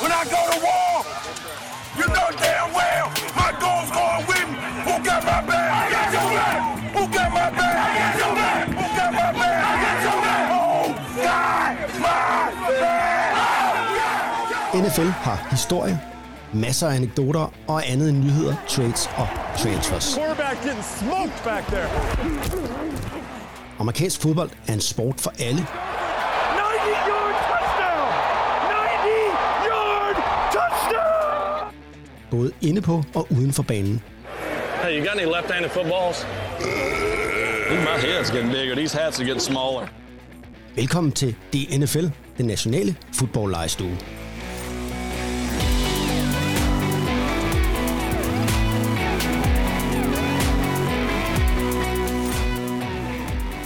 when I go to war. You know damn well my goal's going with me. Who got my back? I got your back. Who got my back? I got your back. Who got my back? I got your back. Oh, God, my back. NFL har historie, masser af anekdoter og andet end nyheder, trades og transfers. Quarterback getting smoked back there. Amerikansk fodbold er en sport for alle, både inde på og uden for banen. Hey, you got any left-handed footballs? My head's getting bigger. These hats are getting smaller. Velkommen til DNFL, den nationale fodboldlejestue.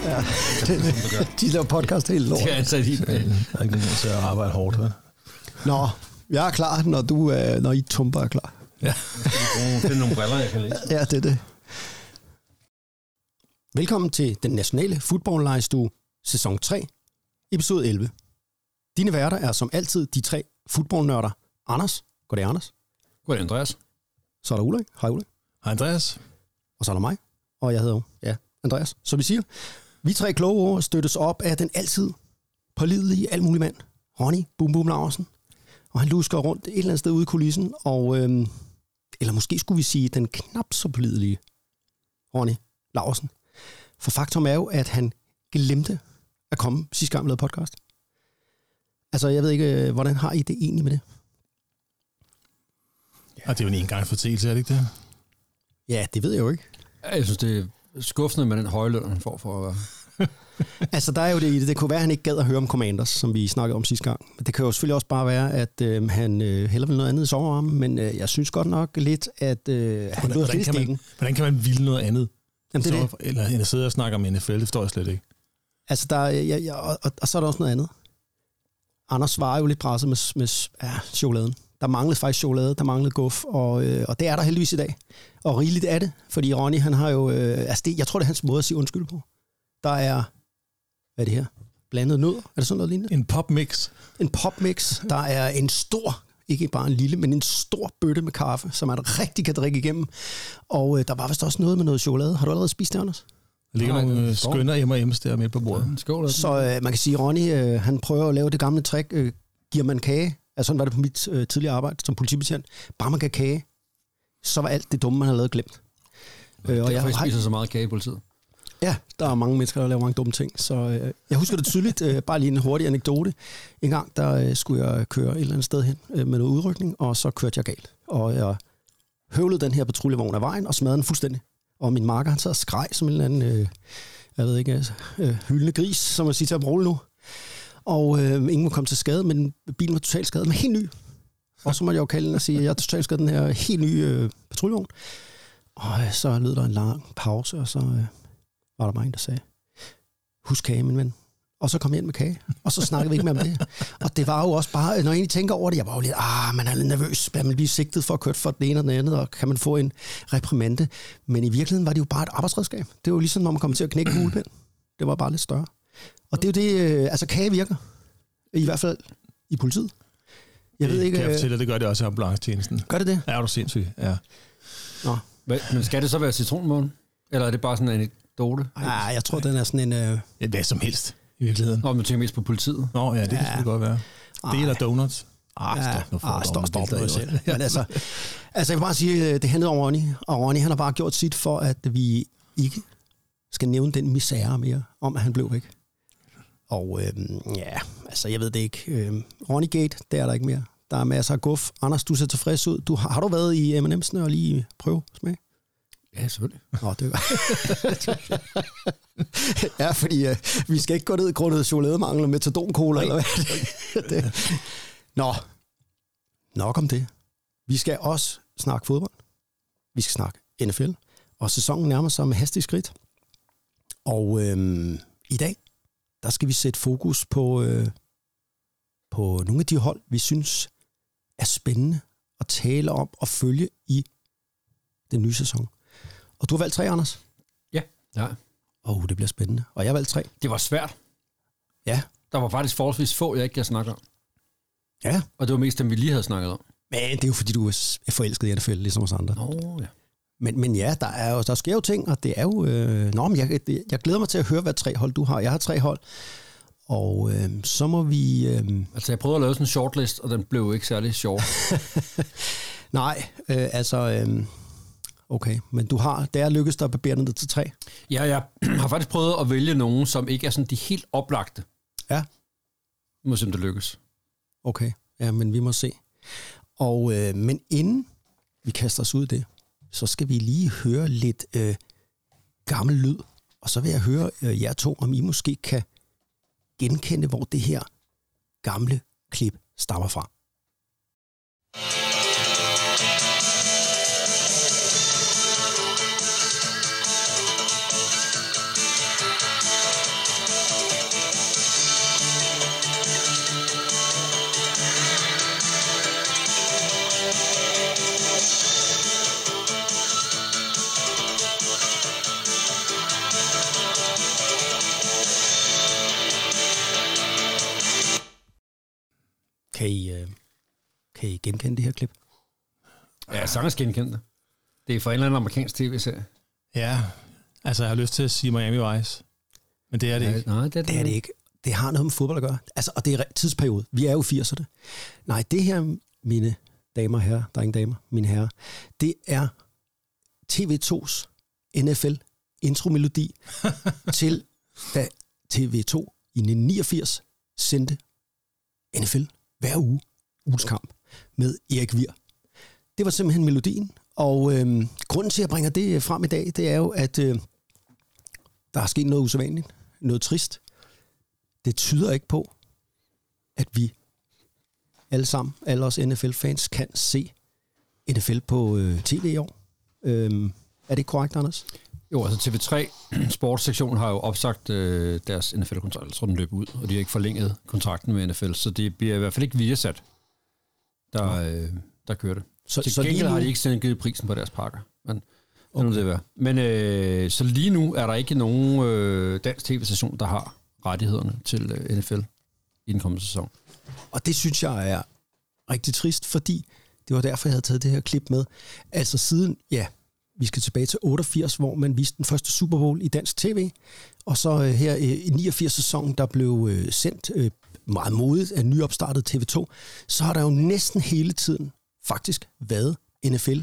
Ja, de laver podcast helt lort. Ja, altså, de, der er ikke nogen til at arbejde hårdt, vel? Nå, jeg er klar, når, du, er, når I tumper er klar. Ja. Det er nogle briller, jeg kan læse. Ja, det er det. Velkommen til den nationale fodboldlejestue, sæson 3, episode 11. Dine værter er som altid de tre fodboldnørder. Anders. Goddag, Anders. Goddag, Andreas. Så er der Ulrik. Hej, Ulrik. Hej, Andreas. Og så er der mig. Og jeg hedder ja, Andreas. Så vi siger, vi tre kloge ord støttes op af den altid pålidelige alt mulig mand, Ronny Boom Boom Larsen. Og han lusker rundt et eller andet sted ude i kulissen, og, øhm, eller måske skulle vi sige den knap så pålidelige Ronny Larsen. For faktum er jo, at han glemte at komme sidste gang, vi lavede podcast. Altså, jeg ved ikke, øh, hvordan har I det egentlig med det? Og det er jo en engangsfortælelse, er det ikke det? Ja, det ved jeg jo ikke. Jeg synes, det er skuffende med den høje løn, han får for at Altså, der er jo det i det. Det kunne være, at han ikke gad at høre om Commanders, som vi snakkede om sidste gang. Men det kan jo selvfølgelig også bare være, at øh, han øh, hellere vil noget andet i sommerarmen. Men øh, jeg synes godt nok lidt, at øh, han hvordan, i kan man, hvordan kan man ville noget andet? Jamen, det er det. Eller end at sidde og snakke om NFL, det forstår jeg slet ikke. Altså, der, er- ja, ja, og, og, og, så er der også noget andet. Anders svarer jo lidt presset med, med ja, chokoladen. Der manglede faktisk chokolade, der manglede guf, og, øh, og det er der heldigvis i dag. Og rigeligt er det, fordi Ronny, han har jo... Øh, altså det, jeg tror, det er hans måde at sige undskyld på. Der er... Hvad er det her? Blandet nødder? Er det sådan noget lignende? En popmix. En popmix. Der er en stor, ikke bare en lille, men en stor bøtte med kaffe, som man rigtig kan drikke igennem. Og øh, der var vist også noget med noget chokolade. Har du allerede spist det, Anders? Der ligger Nej, nogle øh, står. skønner M&M's der med på bordet. skål. af den. Så øh, man kan sige, at Ronny, øh, han prøver at lave det gamle trick. Øh, giver man kage, altså sådan var det på mit øh, tidligere arbejde som politibetjent, bare man kan kage, så var alt det dumme, man havde lavet glemt. Øh, og jeg, jeg har- spiser så meget kage i politiet. Ja, der er mange mennesker, der laver mange dumme ting. Så øh, jeg husker det tydeligt. Øh, bare lige en hurtig anekdote. En gang, der øh, skulle jeg køre et eller andet sted hen øh, med noget udrykning, og så kørte jeg galt. Og jeg høvlede den her patruljevogn af vejen og smadrede den fuldstændig. Og min marker, han sad og skreg som en eller anden, øh, jeg ved ikke, øh, hyldende gris, som man siger til at bruge nu. Og øh, ingen må komme til skade, men bilen var totalt skadet, men helt ny. Og så måtte jeg jo kalde den og sige, at jeg er totalt skadet den her helt nye øh, patruljevogn. Og øh, så lød der en lang pause, og så øh, var der bare en, der sagde, husk kage, min ven. Og så kom jeg ind med kage, og så snakkede vi ikke mere om det. Og det var jo også bare, når jeg egentlig tænker over det, jeg var jo lidt, ah, man er lidt nervøs, bliver man blive sigtet for at køre for det ene og det andet, og kan man få en reprimande. Men i virkeligheden var det jo bare et arbejdsredskab. Det var jo ligesom, når man kom til at knække en kuglepind. Det var bare lidt større. Og det er jo det, øh, altså kage virker. I hvert fald i politiet. Jeg ved ikke, kan jeg øh, fortælle, at det gør det også i ambulancetjenesten. gør det det? Ja, er du sindssyg? Ja. Nå, Men skal det så være citronmåne? Eller er det bare sådan en anekdote? ah, jeg tror, den er sådan en... Øh. Hvad som helst, i virkeligheden. Nå, men du tænker mest på politiet. Nå, ja, det kan Ja. selvfølgelig godt være. Det eller donuts. Ah, Ja, stop nu for ah, stop, stop selv. Men altså, altså, jeg kan bare sige, øh, det handlede om Ronny, og Ronny han har bare gjort sit for, at vi ikke skal nævne den misære mere, om at han blev væk. Og øhm, ja, altså jeg ved det ikke. Øhm, Ronny Gate, det er der ikke mere. Der er masser af guf. Anders, du ser tilfreds ud. Du, har, har du været i M&M's'ene og lige prøve smag? Ja, selvfølgelig. Nå, det var... ja, fordi øh, vi skal ikke gå ned i grundet chokolademangel og metadoncola, eller hvad det. Nå, nok om det. Vi skal også snakke fodbold. Vi skal snakke NFL. Og sæsonen nærmer sig med hastig skridt. Og øhm, i dag, der skal vi sætte fokus på, øh, på nogle af de hold, vi synes er spændende at tale om og følge i den nye sæson. Og du har valgt tre, Anders? Ja. ja. Åh, oh, det bliver spændende. Og jeg har valgt tre. Det var svært. Ja. Der var faktisk forholdsvis få, jeg ikke kan snakke om. Ja, Og det var mest dem, vi lige havde snakket om. men det er jo fordi, du er forelsket i NFL, ligesom os andre. Nå, ja. Men, men ja, der, er jo, der sker jo ting, og det er jo... Øh, nå, men jeg, jeg glæder mig til at høre, hvad tre hold du har. Jeg har tre hold. Og øh, så må vi... Øh, Altså, jeg prøvede at lave sådan en shortlist, og den blev jo ikke særlig sjov. nej, øh, altså... Øh, okay, men du har... Det er lykkedes dig at barbere ned til tre. Ja, jeg har faktisk prøvet at vælge nogen, som ikke er sådan de helt oplagte. Ja. Må se, om det lykkes. Okay, ja, men vi må se. Og, øh, men inden vi kaster os ud i det, så skal vi lige høre lidt øh, gammel lyd. Og så vil jeg høre øh, jer to, om I måske kan genkende, hvor det her gamle klip stammer fra. Kan I, øh, kan I genkende det her klip? Ja, sangers genkendte. Det er fra en eller anden amerikansk tv-serie. Ja, altså jeg har lyst til at sige Miami Vice. Men det er det Ja, ikke. nej, det er det, Det er det ikke. Det har noget med fodbold at gøre. Altså, og det er tidsperiode. Vi er jo 80'erne. Nej, det her, mine damer og herrer, der er ingen damer, mine herrer, det er TV2's NFL intromelodi til, da TV2 i 1989 sendte NFL hver uge, ugens kamp, med Erik Vir. Det var simpelthen melodien, og øh, grunden til, at jeg bringer det frem i dag, det er jo, at øh, der er sket noget usædvanligt, noget trist. Det tyder ikke på, at vi alle sammen, alle os NFL-fans, kan se NFL på øh, tv i år. Øh, er det ikke korrekt, Anders? Jo, altså TV3 sportssektionen har jo opsagt øh, deres NFL-kontrakt. Jeg tror, den løber ud, og de har ikke forlænget kontrakten med NFL, så det bliver i hvert fald ikke Viasat, der, øh, der kører det. Så, Til så lige gengæld nu, har de ikke selv givet prisen på deres pakker. Men okay. det være. Men øh, så lige nu er der ikke nogen øh, dansk tv-station, der har rettighederne til øh, NFL i den kommende sæson. Og det synes jeg er rigtig trist, fordi det var derfor, jeg havde taget det her klip med. Altså siden, ja, vi skal tilbage til 88, hvor man viste den første Super Bowl i dansk tv. Og så øh, her øh, i 89-sæsonen, der blev øh, sendt øh, meget modigt af nyopstartet TV2, så har der jo næsten hele tiden faktisk været NFL,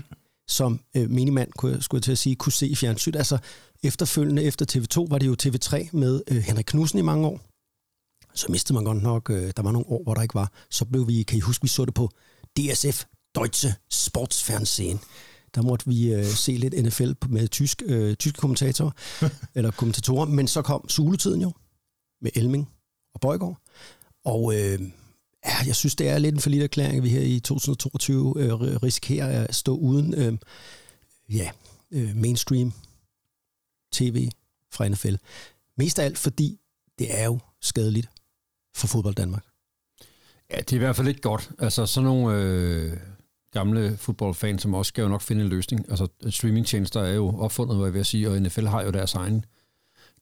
som øh, minimand, kunne skulle jeg til at sige, kunne se i fjernsyn. Altså efterfølgende efter TV2 var det jo TV3 med øh, Henrik Knudsen i mange år. Så mistede man godt nok, øh, der var nogle år, hvor der ikke var. Så blev vi, kan I huske, vi så det på DSF, Deutsche Sportsfernsehen. Der måtte vi øh, se lidt NFL med tysk, øh, tyske kommentatorer, eller kommentatorer. Men så kom Suletiden jo, med Elming og Bøjgaard. Og øh, ja, jeg synes, det er lidt en forlidt erklæring, at vi her i 2022 øh, ri- risikerer at stå uden øh, ja, øh, mainstream tv fra NFL. Mest af alt, fordi det er jo skadeligt for fodbold Danmark. Ja, det er i hvert fald ikke godt. Altså sådan nogle øh, gamle fodboldfans, som også skal jo nok finde en løsning. Altså streamingtjenester er jo opfundet, hvad jeg vil sige, og NFL har jo deres egen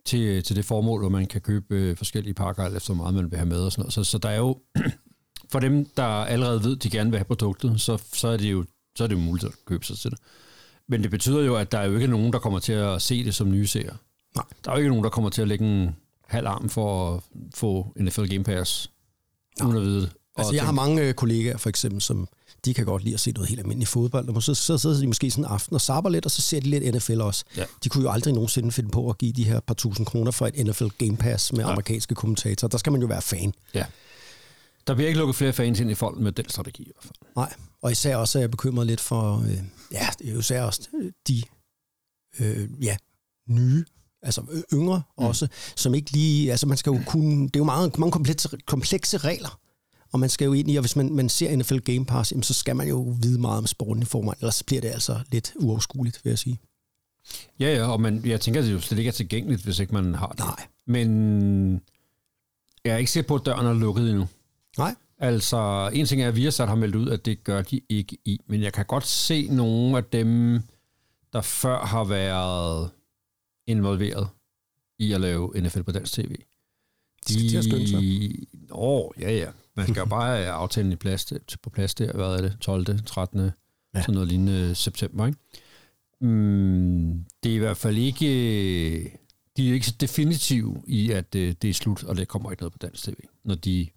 til, til det formål, hvor man kan købe øh, forskellige pakker, alt efter hvor meget man vil have med og sådan noget. Så, så der er jo, for dem, der allerede ved, de gerne vil have produktet, så, så, er det jo, så er det jo muligt at købe sig til det. Men det betyder jo, at der er jo ikke nogen, der kommer til at se det som nye seere. Nej. Der er jo ikke nogen, der kommer til at lægge en halv arm for at få NFL Game Pass, uden at vide det. Altså, jeg har tænke- mange øh, kollegaer, for eksempel, som de kan godt lide at se noget helt almindeligt fodbold. Og så, så sidder de måske sådan en aften og sabber lidt, og så ser de lidt NFL også. Ja. De kunne jo aldrig nogensinde finde på at give de her par tusind kroner for et NFL Game Pass med Nej. amerikanske kommentatorer. Der skal man jo være fan. Ja. Der bliver ikke lukket flere fans ind i folk med den strategi i hvert fald. Nej, og især også er jeg bekymret lidt for, øh, ja, det er jo især også øh, de øh, ja, nye, altså yngre mm. også, som ikke lige, altså man skal jo kunne, det er jo meget, mange komplekse, komplekse regler, og man skal jo ind i, og hvis man, man ser NFL Game Pass, jamen, så skal man jo vide meget om sporten i forvejen, ellers bliver det altså lidt uoverskueligt, vil jeg sige. Ja, ja, og man, jeg tænker, at det jo slet ikke er tilgængeligt, hvis ikke man har det. Nej. Men jeg er ikke sikker på, at døren er lukket endnu. Nej, Altså, en ting er, at Viasat har meldt ud, at det gør de ikke i, men jeg kan godt se nogle af dem, der før har været involveret i at lave NFL på dansk tv. skal til at skynde sig. Åh, ja, ja. Man skal jo bare have aftalen i plads, på plads der, hvad er det, 12., 13., ja. Sådan noget lignende september, ikke? Mm, det er i hvert fald ikke, de er ikke så definitive i, at øh, det er slut, og det kommer ikke noget på dansk tv, når de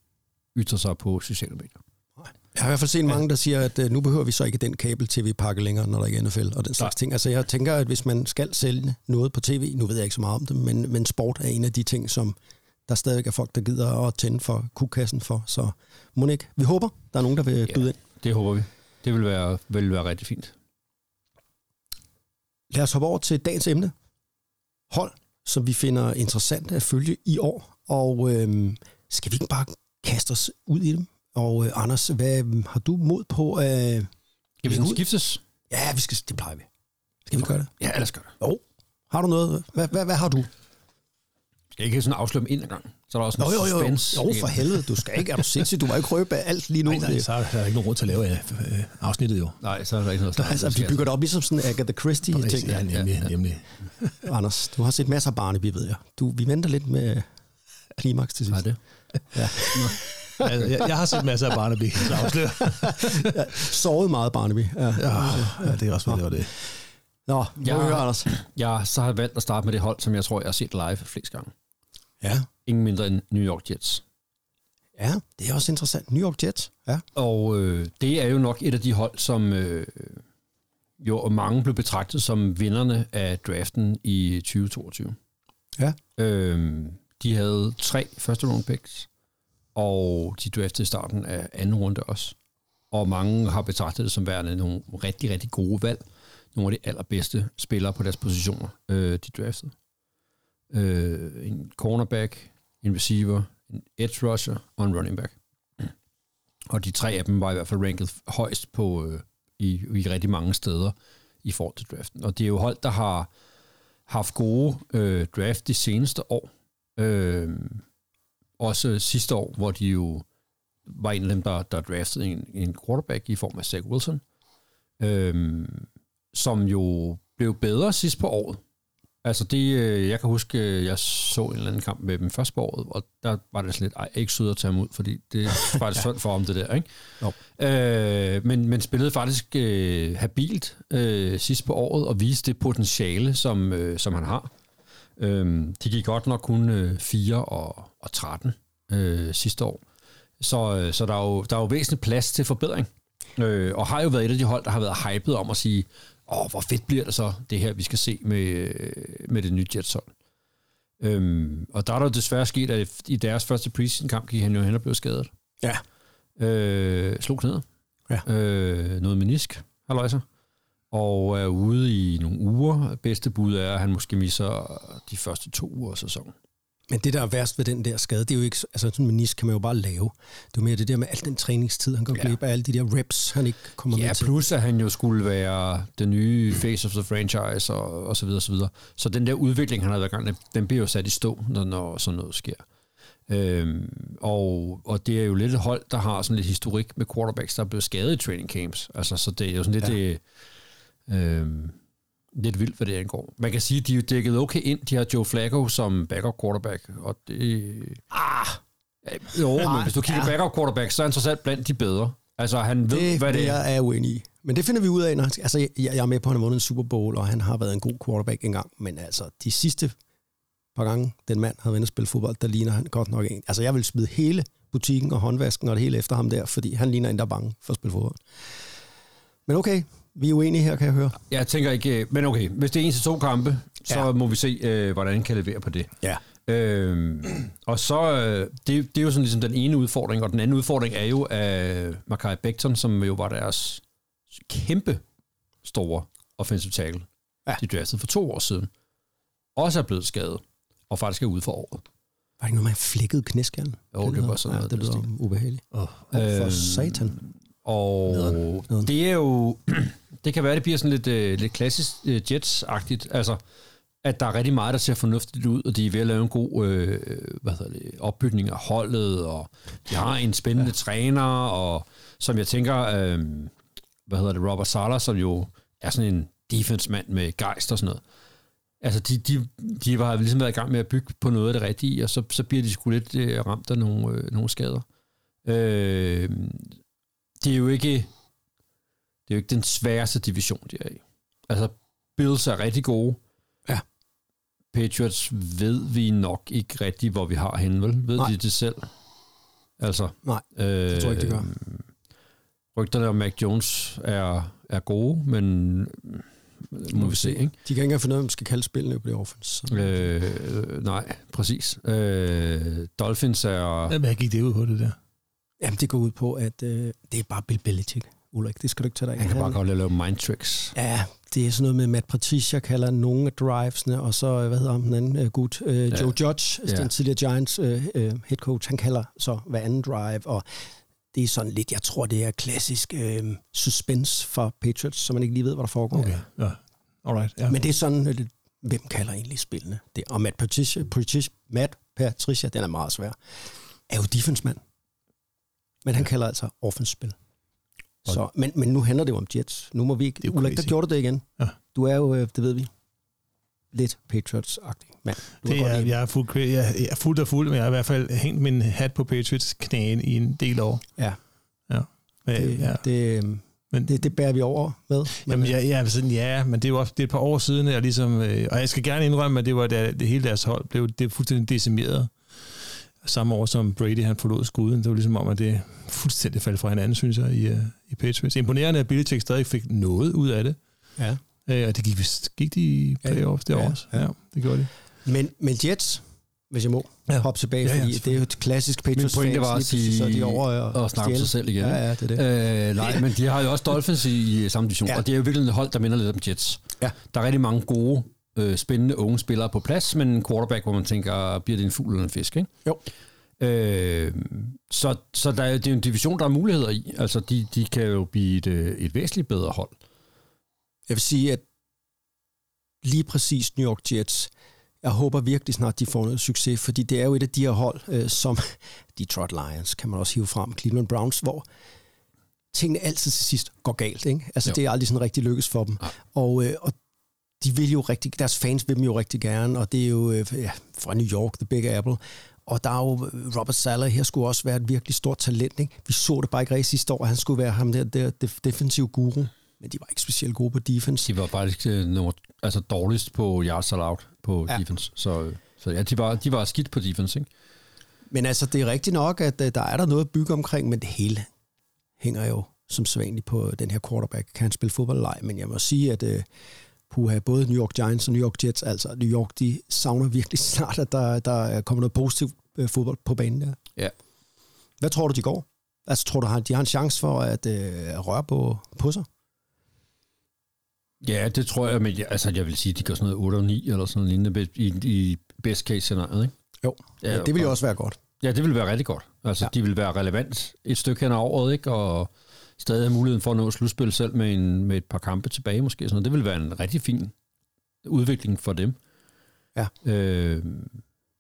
ytrer sig på sociale medier. Jeg har i hvert fald set mange, der siger, at øh, nu behøver vi så ikke den kabel-tv-pakke længere, når der ikke er NFL og den slags ting. Altså jeg tænker, at hvis man skal sælge noget på tv, nu ved jeg ikke så meget om det, men, men sport er en af de ting, som der stadig er folk, der gider at tænde for kugkassen for. Så ikke. Vi håber, der er nogen, der vil byde ind. Det håber vi. Det vil være, vil være rigtig fint. Lad os hoppe over til dagens emne. Hold, som vi finder interessant at følge i år. Og øhm, skal vi ikke bare kaste os ud i dem? Og øh, Anders, hvad har du mod på? Øh, Kan vi sådan skiftes? ja, vi skal, det plejer vi. Skal vi gøre det? Ja, lad os gøre det. Jo. Har du noget? Hvad, hvad, hvad har du? Skal jeg ikke sådan afsløre dem ind ad gang? Så er der også Jo, en jo, jo. suspense. Jo, for helvede. Du skal ikke. Er du sindssyg? Du må ikke røbe alt lige nu. Nej, nej, så er der ikke nogen grund til at lave øh, afsnittet jo. Nej, så er der ikke noget. Altså, vi bygger det op ligesom sådan Agatha Christie-ting. Ja, nemlig, nemlig. Anders, du har set masser af Barnaby, ved jeg. Du, vi venter lidt med klimaks til sidst. Nej, det. Altså, jeg, jeg har set masser af Barnaby, så afslører. Sovet meget Barnaby. Ja. Ja, ja, det er også, det var det. Nå, må Ja. ja. høre, Anders. Jeg så har jeg valgt at starte med det hold, som jeg tror, jeg har set live flest gange. Ja. Ingen mindre end New York Jets. ja, det er også interessant. New York Jets. Ja. Og øh, det er jo nok et af de hold, som øh, jo mange blev betragtet som vinderne af draften i 2022. Ja. Øh, de havde tre første round picks, og de draftede i starten af anden runde også. Og mange har betragtet det som værende nogle rigtig, rigtig gode valg. Nogle af de allerbedste spillere på deres positioner, øh, de draftede. Øh, en cornerback, en receiver, en edge rusher og en running back. Og de tre af dem var i hvert fald ranket højst på øh, i, i rigtig mange steder i forhold til draften. Og det er jo hold, der har haft gode øh, draft de seneste år. Øh, også sidste år, hvor de jo var en af dem, der, der draftede en, en quarterback i form af Zach Wilson, øh, som jo blev bedre sidst på året. Altså det, øh, jeg kan huske, øh, jeg så en eller anden kamp med dem først på året, og der var det sådan lidt, ej, ikke sødt at tage ham ud, fordi det var det synd for ham, det der, ikke? Øh, men, men spillede faktisk øh, habilt øh, sidst på året, og viste det potentiale, som, øh, som han har. Øh, de gik godt nok kun øh, 4 og, og 13 øh, sidste år. Så, øh, så der, er jo, der er jo væsentlig plads til forbedring. Øh, og har jo været et af de hold, der har været hypet om at sige, åh, hvor fedt bliver det så, det her, vi skal se med, med det nye Jets-hold. Øhm, og der er der desværre sket, at i deres første preseason-kamp gik han jo hen og blev skadet. Ja. Øh, slog knæet. Ja. Øh, noget menisk, halløjsa. Og er ude i nogle uger. Bedste bud er, at han måske misser de første to uger af sæsonen. Men det, der er værst ved den der skade, det er jo ikke... Altså, sådan en menis kan man jo bare lave. Det er mere det der med al den træningstid, han går Ja. glip af alle de der reps, han ikke kommer Ja, med til. plus at han jo skulle være den nye face of the franchise og, og så videre, og så videre. Så den der udvikling, han har været i gang, den- den bliver jo sat i stå, når, når sådan noget sker. Øhm, og, og det er jo lidt et hold, der har sådan lidt historik med quarterbacks, der er blevet skadet i training camps. Altså, så det er jo sådan lidt, ja. øh, øhm, lidt vildt, hvad det angår. Man kan sige, at de er dækket okay ind. De har Joe Flacco som backup quarterback, og det... Ah! Jo, men hvis du kigger ja. backup quarterback, så er han trods alt blandt de bedre. Altså, han ved, det, hvad det er. jeg er uenig i. Men det finder vi ud af, når han altså, jeg, jeg er med på, at han har vundet en Super Bowl, og han har været en god quarterback engang, men altså, de sidste par gange, den mand har været og spille fodbold, der ligner han godt nok en. Altså, jeg vil smide hele butikken og håndvasken og det hele efter ham der, fordi han ligner en, der er bange for at spille fodbold. Men okay, vi er uenige her, kan jeg høre. Jeg tænker ikke, men okay, hvis det er en til to kampe, så Ja. må vi se, øh, hvordan han kan levere på det. Ja. Øhm, og så, øh, det, det er jo sådan ligesom den ene udfordring, og den anden udfordring er jo af Makai Becton, som jo var deres kæmpe store offensive tackle. Ja. De draftede for to år siden. Også er blevet skadet, og faktisk er ude for året. Var det ikke noget med, at han flækkede knæskallen? Jo, det var sådan ja, noget det i den lyder ubehageligt. Oh. Oh, for Øhm, satan. Og Nederen. det er jo, det kan være, det bliver sådan lidt, øh, lidt klassisk øh, Jets-agtigt, altså at der er rigtig meget, der ser fornuftigt ud, og de er ved at lave en god øh, hvad hedder det, opbygning af holdet, og de har en spændende ja. træner, og som jeg tænker, øh, hvad hedder det, Robert Sala, som jo er sådan en defense-mand med gejst og sådan noget. Altså, de, de, de var ligesom været i gang med at bygge på noget af det rigtige, og så, så bliver de sgu lidt øh, ramt af nogle, øh, nogle skader. Øh, det er jo ikke det er jo ikke den sværeste division, de er i. Altså, Bills er rigtig gode. Ja. Patriots ved vi nok ikke rigtigt, hvor vi har henne, vel? Ved Nej. de det selv? Altså, Nej, øh, det tror jeg ikke, de gør. Rygterne om Mac Jones er, er gode, men må vi se, ikke? De kan ikke engang finde ud af, om de skal kalde spillene på det offense. Så. Øh, nej, præcis. Øh, Dolphins er... Hvad gik det ud på det der? Jamen, det går ud på, at øh, det er bare Bill Belichick, Ulrik. Det skal du ikke tage dig af. Han kan bare godt lave mind tricks. Ja, det er sådan noget med Matt Patricia kalder nogle af drivesne, og så, øh, hvad hedder ham, den anden uh, gut, uh, Joe Judge, Ja. den tidligere Giants uh, uh, head coach, han kalder så hver anden drive, og det er sådan lidt, jeg tror, det er klassisk uh, suspense for Patriots, så man ikke lige ved, hvad der foregår. Okay, ja. Alright, ja. Men det er sådan, uh, lidt, hvem kalder egentlig spillene? Det, og Matt Patricia, Patricia, Matt Patricia, den er meget svær, er jo defense-mand. Men han kalder altså offense-spil. Så, men, men nu handler det jo om Jets. Nu må vi ikke... Er Ulrik, der gjorde du det igen. Ja. Du er jo, øh, det ved vi, lidt Patriots-agtig mand. Du Det er, lide jeg er, fuld, jeg, er fuldt og fuld, men jeg har i hvert fald hængt min hat på Patriots knæen i en del år. Ja. Ja. Men, det, ja. det, Men- men, det, det bærer vi over med. Men, Jamen, ja, ja, sådan, ja, men det er jo også det er et par år siden, jeg ligesom, øh, og jeg skal gerne indrømme, at det var da det hele deres hold blev det er fuldstændig decimeret. Samme år som Brady han forlod skuden, det var ligesom om, at det fuldstændig faldt fra hinanden, synes jeg, i, øh, i Patriots. Imponerende, at Belichick stadig fik noget ud af det. ja. Øh, og det gik, vist- gik de i playoffs det Ja, også. ja. Ja, det gjorde de. men, men Jets, hvis jeg må Ja. ja. hoppe tilbage, Ja, ja, ja, ja, fordi det er jo et klassisk Patriots pointe fans, var at sige- så er de over og, og snakke sig selv igen, Ja, ikke? ja, det er det. Øh, nej, men de har jo også Dolphins i, i samme division, ja. Ja. og det er jo virkelig et hold, der minder lidt om Jets. Ja. Der er rigtig mange gode, øh, spændende unge spillere på plads, men en quarterback, hvor man tænker, bliver det en fugl eller en fisk, ikke? Jo. Øh, så så der er, det er en division, der er muligheder i. Altså, de, de kan jo blive et, øh, et væsentligt bedre hold. Jeg vil sige, at lige præcis New York Jets, jeg håber virkelig snart, de får noget succes, fordi det er jo et af de her hold, øh, som Detroit Lions, kan man også hive frem, Cleveland Browns, hvor tingene altid til sidst går galt. Ikke? Altså, Jo. det er aldrig sådan rigtig lykkes for dem. Nej. Og, øh, og de vil jo rigtig, deres fans vil dem jo rigtig gerne, og det er jo øh, ja, fra New York, The Big Apple. Og der er jo øh, Robert Sala her skulle også være et virkelig stort talent. Ikke? Vi så det bare ikke rigtig sidste år, at han skulle være ham der, der def- defensiv guru. Men de var ikke specielt gode på defense. De var faktisk øh, nummer, altså dårligst på yards allowed på ja. Defense. Så, øh, så ja, de var, de var skidt på defense, ikke? Men altså, det er rigtigt nok, at øh, der er der noget at bygge omkring, men det hele hænger jo som sædvanligt på den her quarterback. Kan han spille fodbold eller? Men jeg må sige, at uh, puha, både New York Giants og New York Jets, altså New York, de savner virkelig snart, at der, der kommer noget positivt uh, fodbold på banen der. Ja. Hvad tror du, de går? Altså, tror du, har- de har en chance for at uh, røre på, på sig? Ja, det tror jeg, men jeg, altså, jeg vil sige, de går sådan noget 8 og 9 eller sådan noget lignende i, i best case scenariet, ikke? Jo, Ja, ja, det vil jo også være godt. Ja, det vil være rigtig godt. Altså. Ja. de vil være relevant et stykke hen ad året, ikke? Og stadig have muligheden for at nå slutspil selv med, en, med et par kampe tilbage måske. Sådan. Det vil være en rigtig fin udvikling for dem. Ja. Øh,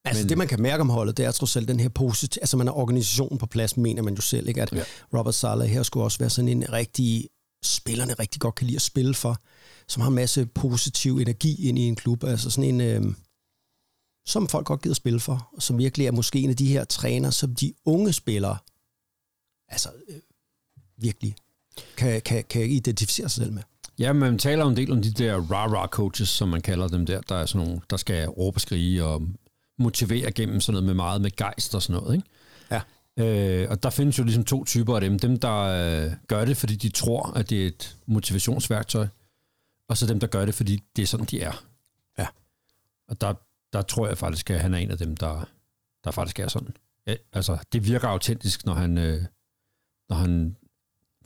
Altså, Men- det man kan mærke om holdet, det er trods alt den her positiv... Altså, man har organisationen på plads, mener man jo selv, ikke? At Ja. ja. Robert Sala her skulle også være sådan en rigtig... Spillerne rigtig godt kan lide at spille for, som har en masse positiv energi ind i en klub. Altså sådan en... Øh, som folk godt gider spille for, og som virkelig er måske en af de her træner, som de unge spillere altså øh, virkelig kan, kan, kan identificere sig selv med. ja, man taler en del om de der rah-rah coaches, som man kalder dem der. Der er sådan nogle, der skal råbe og skrige og motivere gennem sådan noget med meget med gejst og sådan noget, ikke? Ja. Øh, og der findes jo ligesom to typer af dem. Dem, der øh, gør det, fordi de tror, at det er et motivationsværktøj, og så dem, der gør det, fordi det er sådan, de er. Ja. Og der, der tror jeg faktisk, at han er en af dem, der, der faktisk er sådan. Ja, altså, det virker autentisk, når han, øh, når han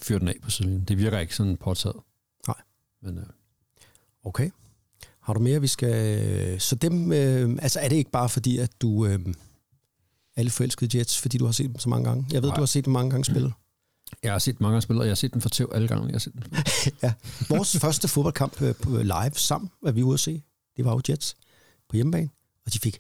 fyrer den af på sidelinjen. Det virker ikke sådan påtaget. Nej. Men, øh, Okay. Har du mere, vi skal... Så dem... Øh, altså, er det ikke bare fordi, at du... Øh, lidt forelsket i Jets, fordi du har set dem så mange gange? Jeg ved, Nej. du har set dem mange gange spille. jeg har set mange af spillere, jeg har set dem for tæv alle gange. Jeg har set dem. ja. Vores første fodboldkamp øh, på live sammen, hvad vi var ude at se, det var jo Jets på hjemmebane, og de fik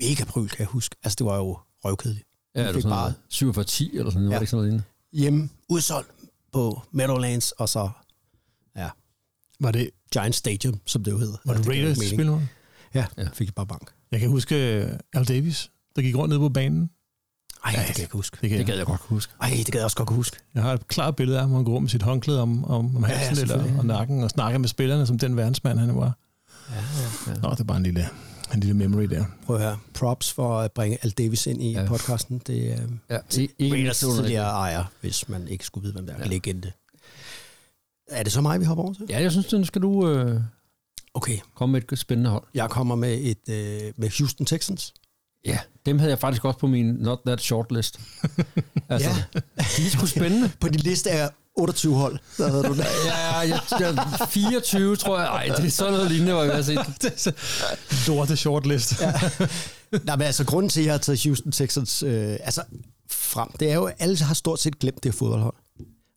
mega pryl, kan jeg huske. Altså, det var jo røvkedeligt. Ja, De fik du sådan bare- noget 47-10 eller sådan noget? Ja. Var det ikke sådan noget lignende? Hjemme, udsolgt på Meadowlands, og så Var det, Giant Stadium, som det jo hedder. var det giver Raiders, spillede? Ja, Ja. fik jeg bare bank. Jeg kan huske uh, Al Davis, der gik rundt ned på banen. Ej, det kan jeg ikke huske. Det, kan Det jeg. gad jeg godt kunne huske. Ej, det kan jeg også godt kunne huske. jeg har et klart billede af ham, hvor han går med sit håndklæde om, om, om halsen ja, eller, selvfølgelig. og nakken, og snakker med spillerne, som den verdensmand, han var. Ja, ja, ja. Nå, det er bare en lille, en lille memory der. Prøv at høre. Props for at bringe Al Davis ind i Ja. podcasten. Det er ja ikke Raiders tidligere ejer, hvis man ikke skulle vide, hvem der er. Ja. Ja. Legende. Er det så mig, vi hopper over til? Ja, jeg synes, nu skal du øh, Okay, komme med et spændende hold. jeg kommer med et øh, med Houston Texans. Ja, dem havde jeg faktisk også på min Not That Short list. altså, Ja. de er sgu spændende. På din liste er 28 hold. Der havde du det. Ja, jeg, jeg, 24, tror jeg. Ej, det er sådan noget lignende, hvor jeg har set. Lorte shortlist. Ja. Nej, men altså, grunden til, at jeg har taget Houston Texans øh, altså, frem, det er jo, at alle har stort set glemt det her fodboldhold.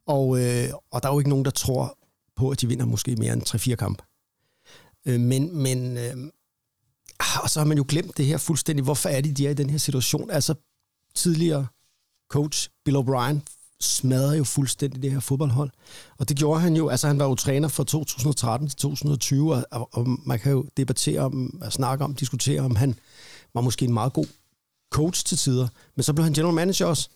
Og, øh, og der er jo ikke nogen, der tror på, at de vinder måske mere end 3-4 kampe. Øh, men, men øh, ah, og så har man jo glemt det her fuldstændig. Hvorfor er de, de er i den her situation? Altså, tidligere coach Bill O'Brien smadrer jo fuldstændig det her fodboldhold. Og det gjorde han jo, altså han var jo træner fra 2013 til 2020, og, og, man kan jo debattere om, snakke om, diskutere om han var måske en meget god coach til tider, men så blev han general manager også.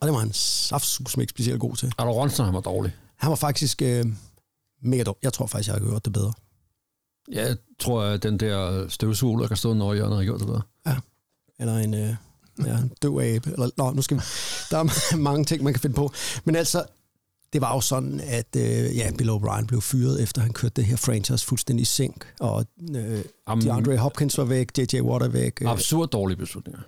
Og det var han saftsus ikke specielt god til. Arno Ronson, han var dårlig. Han var faktisk øh, mega dårlig. Jeg tror faktisk, jeg har gjort det bedre. Ja, Jeg tror, at den der støvsuger, der kan stå i hjørnet, har gjort det bedre. Eller en, øh, ja, døv abe. Eller, nå, nu skal vi, der er mange ting, man kan finde på. Men altså, det var jo sådan, at øh, ja, Bill O'Brien blev fyret, efter han kørte det her franchise fuldstændig i sænk. Og øh, Jamen, DeAndre Hopkins var væk, J.J. Watt er væk. Øh, Absurd dårlige beslutninger.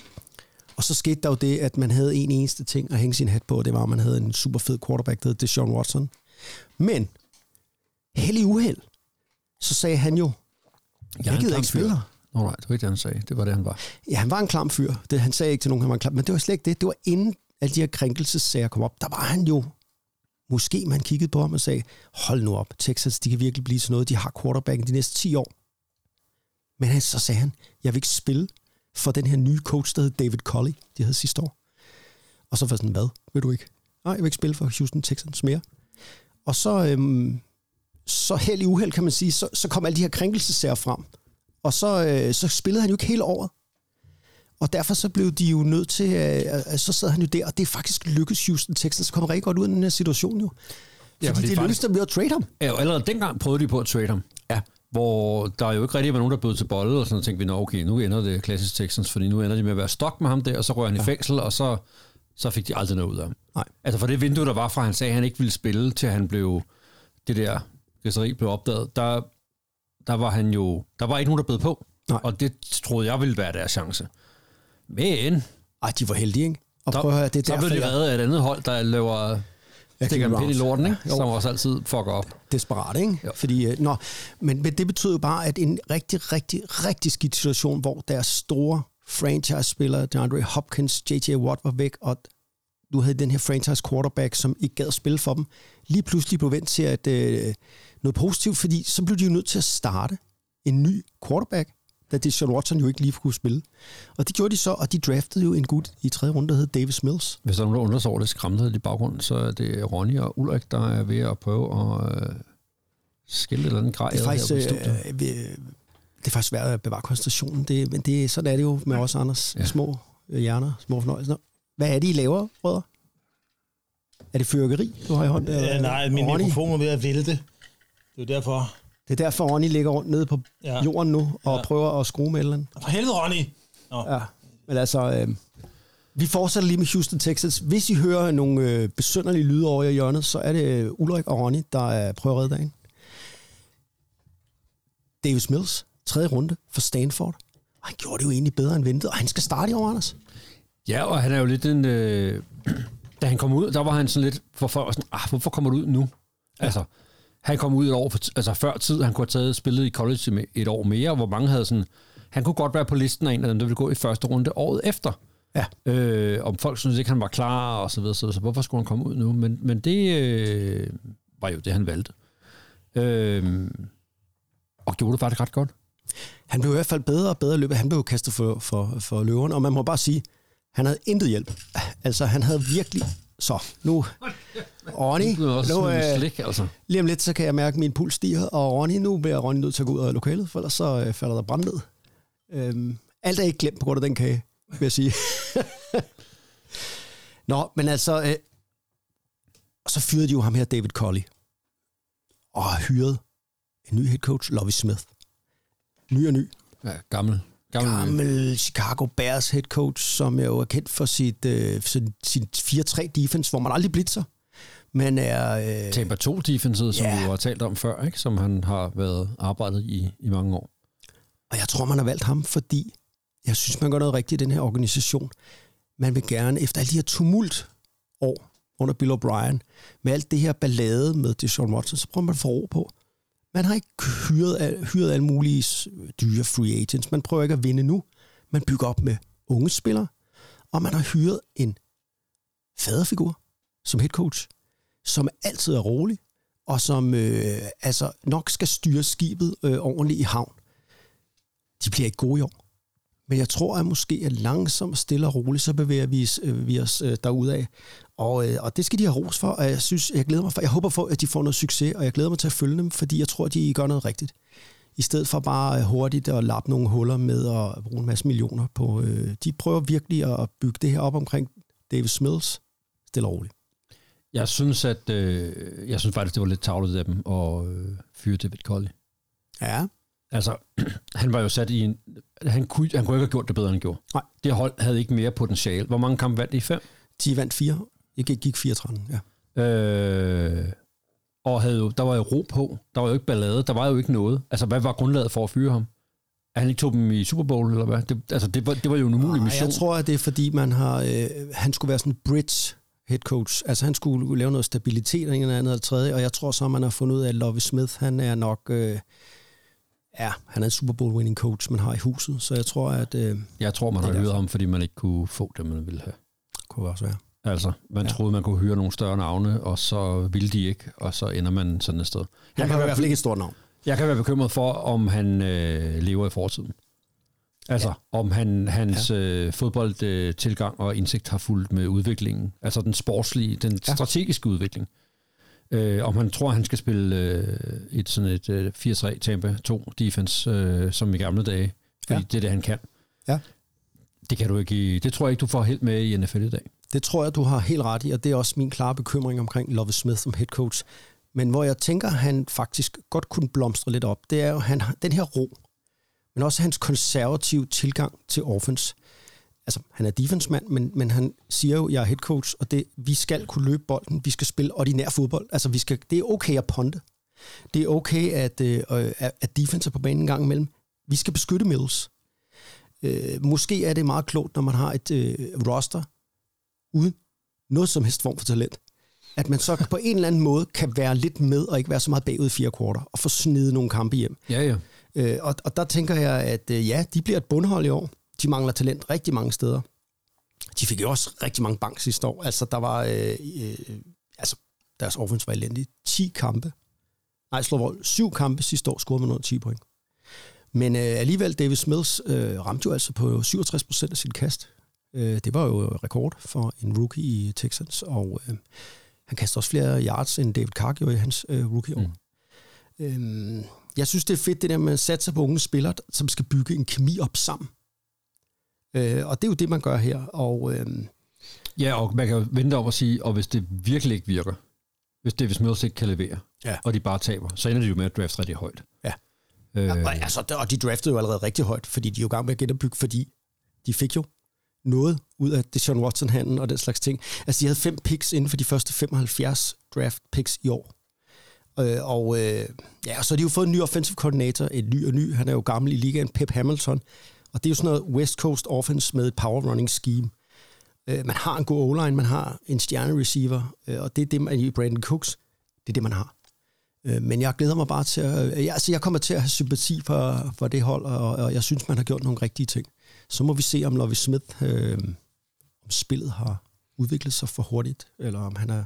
Og så skete der jo det, at man havde en eneste ting at hænge sin hat på, og det var, at man havde en super fed quarterback, der hed Deshaun Watson. Men, held i uheld, så sagde han jo, jeg, jeg gider ikke spille Alright, det var ikke det, han sagde. Det var det, han var. Ja, han var en klam fyr. Det, han sagde ikke til nogen, han var en klam, men det var slet ikke det. Det var inden alle de her krænkelsessager kom op. Der var han jo, måske man kiggede på ham og sagde, hold nu op, Texas, de kan virkelig blive til noget. De har quarterbacken de næste 10 år. Men han, så sagde han, jeg vil ikke spille for den her nye coach, der hed David Colley, de havde sidste år. Og så var sådan, hvad? Vil du ikke? Nej, jeg vil ikke spille for Houston Texans mere. Og så, øhm, så held i uheld, kan man sige, så, så kom alle de her krænkelsesager frem. Og så, øh, så spillede han jo ikke hele året. Og derfor så blev de jo nødt til, øh, øh, så sad han jo der, og det er faktisk lykkedes Houston Texans at komme rigtig godt ud af den her situation jo. Fordi Ja, fordi det faktisk- lykkedes dem ved at trade ham. Ja, og allerede dengang prøvede de på at trade ham. Ja. Hvor der jo ikke rigtig var nogen, der bød til bolle, og sådan tænkte vi, nå okay, nu ender det klassisk Texans, fordi nu ender de med at være stok med ham der, og så rører han ja. i fængsel, og så, så fik de aldrig noget ud af ham. Nej. Altså for det vindue, der var fra, han sagde, at han ikke ville spille, til han blev, det der gæsteri blev opdaget, der, der var han jo, der var ikke nogen, der bød på. Nej. Og det troede jeg ville være deres chance. Men Ej, de var heldige, ikke? Og der, prøv at høre, det er så derfor, blev de reddet af et andet hold, der laver stikker en pind i lorten, ikke? Ja, jo. som også altid fucker op. desperat, ikke? Jo. Fordi, øh, nå, men, men det betyder jo bare, at en rigtig, rigtig, rigtig skidt situation, hvor deres store franchise-spillere, DeAndre Hopkins, J.J. Watt var væk, og du havde den her franchise quarterback, som ikke gad spille for dem, lige pludselig blev vendt til at, øh, noget positivt, fordi så blev de jo nødt til at starte en ny quarterback, da Deshaun Watson jo ikke lige kunne spille. Og det gjorde de så, og de draftede jo en gut i tredje runde, der hed Davis Mills. Hvis der er nogen, der undrer sig over det skræmte i baggrunden, så er det Ronny og Ulrik, der er ved at prøve at øh, skille et eller andet grej. Det er faktisk, her øh, på øh, det er faktisk svært at bevare koncentrationen, det, men det, sådan er det jo med os Anders. Ja. Små øh, hjerner, små fornøjelser. Hvad er det, I laver, brødre? Er det fyrkeri, du har i hånden? Ja, nej, min Ronny? mikrofon er ved at vælte. Det er derfor. Det er derfor, Ronny ligger rundt nede på Ja. jorden nu og Ja. prøver at skrue med et eller andet. For helvede, Ronny! Nå. Ja. Men altså, øh, vi fortsætter lige med Houston, Texas. Hvis I hører nogle øh, besynderlige lyde over i hjørnet, så er det øh, Ulrik og Ronny, der er prøver at redde dagen. Davis Mills, tredje runde for Stanford. Han gjorde det jo egentlig bedre end ventet, og han skal starte i år, Anders. Ja, og han er jo lidt en... Øh, da han kom ud, der var han sådan lidt... For folk var sådan, ah, hvorfor kommer du ud nu? Ja. Altså, han kom ud et år for, altså før tid. Han kunne have taget spillet i college et år mere, hvor mange havde sådan... Han kunne godt være på listen af en af dem, der ville gå i første runde året efter. Ja. Øh, om folk synes ikke, han var klar, og så videre, så, så hvorfor skulle han komme ud nu? Men, men det øh, var jo det, han valgte. Øh, og gjorde det faktisk ret godt. Han blev i hvert fald bedre og bedre løbet. Han blev kastet for, for, for løverne, og man må bare sige, han havde intet hjælp. Altså, han havde virkelig... Så, nu... Ronny, nu, øh, slik, altså. lige om lidt, så kan jeg mærke, at min puls stiger, og Ronny, nu bliver Ronny nødt til at gå ud af lokalet, for ellers så øh, falder der brand ned. Øhm, alt er ikke glemt på grund af den kage, vil jeg sige. Nå, men altså... Øh, og så fyrede de jo ham her, David Colley. Og har hyret en ny head coach, Lovie Smith. Ny og ny. Ja, gammel. Gammel. Gammel Chicago Bears head coach, som er jo er kendt for sit, øh, sin, sin 4-3 defense, hvor man aldrig blitzer. Men er... Øh, 2 defenset, som Ja. vi jo har talt om før, ikke? som han har været arbejdet i, i mange år. Og jeg tror, man har valgt ham, fordi jeg synes, man gør noget rigtigt i den her organisation. Man vil gerne, efter alle de her tumult år under Bill O'Brien, med alt det her ballade med Deshaun Watson, så prøver man at få ro på. Man har ikke hyret, al- hyret alle mulige dyre free agents. Man prøver ikke at vinde nu. Man bygger op med unge spillere, og man har hyret en faderfigur som head coach, som altid er rolig, og som øh, altså nok skal styre skibet øh, ordentligt i havn de bliver ikke gode i år. Men jeg tror, at måske at langsomt, stille og roligt, så bevæger vi, os- øh, vi os øh, derudad. Og, øh, og det skal de have ros for, og jeg synes, jeg glæder mig for, jeg håber for, at de får noget succes, og jeg glæder mig til at følge dem, fordi jeg tror, at de gør noget rigtigt. I stedet for bare øh, hurtigt at lappe nogle huller med at bruge en masse millioner på. Øh, de prøver virkelig at bygge det her op omkring David Smiths stille og roligt. Jeg synes, at øh, jeg synes faktisk, det var lidt tavlet af dem at øh, fyre David Colley. Ja, Altså, han var jo sat i en... Han kunne, han kunne ikke have gjort det bedre, end han gjorde. Nej. Det hold havde ikke mere potentiale. Hvor mange kampe vandt de? Fem? de vandt fire. Jeg gik, gik 4-13, ja. Øh, og havde jo, der var jo ro på. Der var jo ikke ballade. Der var jo ikke noget. Altså, hvad var grundlaget for at fyre ham? At han ikke tog dem i Super Bowl, eller hvad? Det, altså, det var, det var jo en umulig Nej, mission. jeg tror, at det er fordi, man har, øh, han skulle være sådan en bridge head coach. Altså han skulle lave noget stabilitet, og en eller andet eller tredje, og jeg tror så, man har fundet ud af, at Lovie Smith, han er nok, øh, ja, han er en Super Bowl winning coach, man har i huset, så jeg tror, at øh, Jeg tror, man har derfor. ham, fordi man ikke kunne få det, man ville have. kunne også være. Altså, man Ja. troede, man kunne hyre nogle større navne, og så ville de ikke, og så ender man sådan et sted. Han kan i hvert fald ikke et stort navn. Jeg kan være bekymret for, om han øh, lever i fortiden. Altså, ja. om han, hans ja. øh, fodboldtilgang øh, tilgang og indsigt har fulgt med udviklingen. Altså den sportslige, den Ja. strategiske udvikling. Øh, om han tror, han skal spille øh, et sådan et øh, 4-3 Tampa 2 defense, øh, som i gamle dage. Fordi Ja. det er det, han kan. Ja. Det kan du ikke Det tror jeg ikke, du får helt med i NFL i dag. Det tror jeg, du har helt ret i, og det er også min klare bekymring omkring Love Smith som head coach. Men hvor jeg tænker, han faktisk godt kunne blomstre lidt op, det er jo han, den her ro, men også hans konservative tilgang til offense. Altså, han er defensemand, men, men han siger jo, jeg er head coach, og det, vi skal kunne løbe bolden, vi skal spille ordinær fodbold. Altså, vi skal, det er okay at ponte. Det er okay, at, øh, at at defense er på banen en gang imellem. Vi skal beskytte Mills. Øh, måske er det meget klogt, når man har et øh, roster, uden noget som helst form for talent, at man så på en eller anden måde kan være lidt med og ikke være så meget bagud i fire kvarter og få snedet nogle kampe hjem. Ja, ja. Øh, og, og der tænker jeg, at øh, ja, de bliver et bundhold i år. De mangler talent rigtig mange steder. De fik jo også rigtig mange bank sidste år. Altså, der var... Øh, øh, altså, deres offense var elendig. 10 kampe. Nej, slå vold. 7 kampe sidste år scorede man under 10 point. Men øh, alligevel, David Smiths øh, ramte jo altså på 67 procent af sit kast. Øh, det var jo rekord for en rookie i Texans, og øh, han kaster også flere yards, end David Carr gjorde i hans øh, rookie-år. Mm. Øhm, jeg synes, det er fedt, det der med at satse på unge spillere, som skal bygge en kemi op sammen. Øh, og det er jo det, man gør her. Og øh, Ja, og man kan jo vente op og sige, og hvis det virkelig ikke virker, hvis David Smith ikke kan levere, Ja. og de bare taber, så ender de jo med at drafte rigtig højt. Ja. Øh, og, altså, og de draftede jo allerede rigtig højt, fordi de er jo i gang med at genopbygge, fordi de fik jo noget ud af det John Watson-handlen og den slags ting. Altså, de havde fem picks inden for de første 75 draft picks i år. Øh, og øh, ja, og så har de jo fået en ny offensive coordinator, et ny og ny, han er jo gammel i ligaen, Pep Hamilton, og det er jo sådan noget West Coast offense med et power running scheme. Øh, man har en god O-line, man har en stjerne receiver, øh, og det er det, man i Brandon Cooks, det er det, man har. Øh, Men jeg glæder mig bare til at... Jeg, altså, jeg kommer til at have sympati for, for det hold, og, og jeg synes, man har gjort nogle rigtige ting. Så må vi se, om Lovie Smith, øh, om spillet har udviklet sig for hurtigt, eller om han er,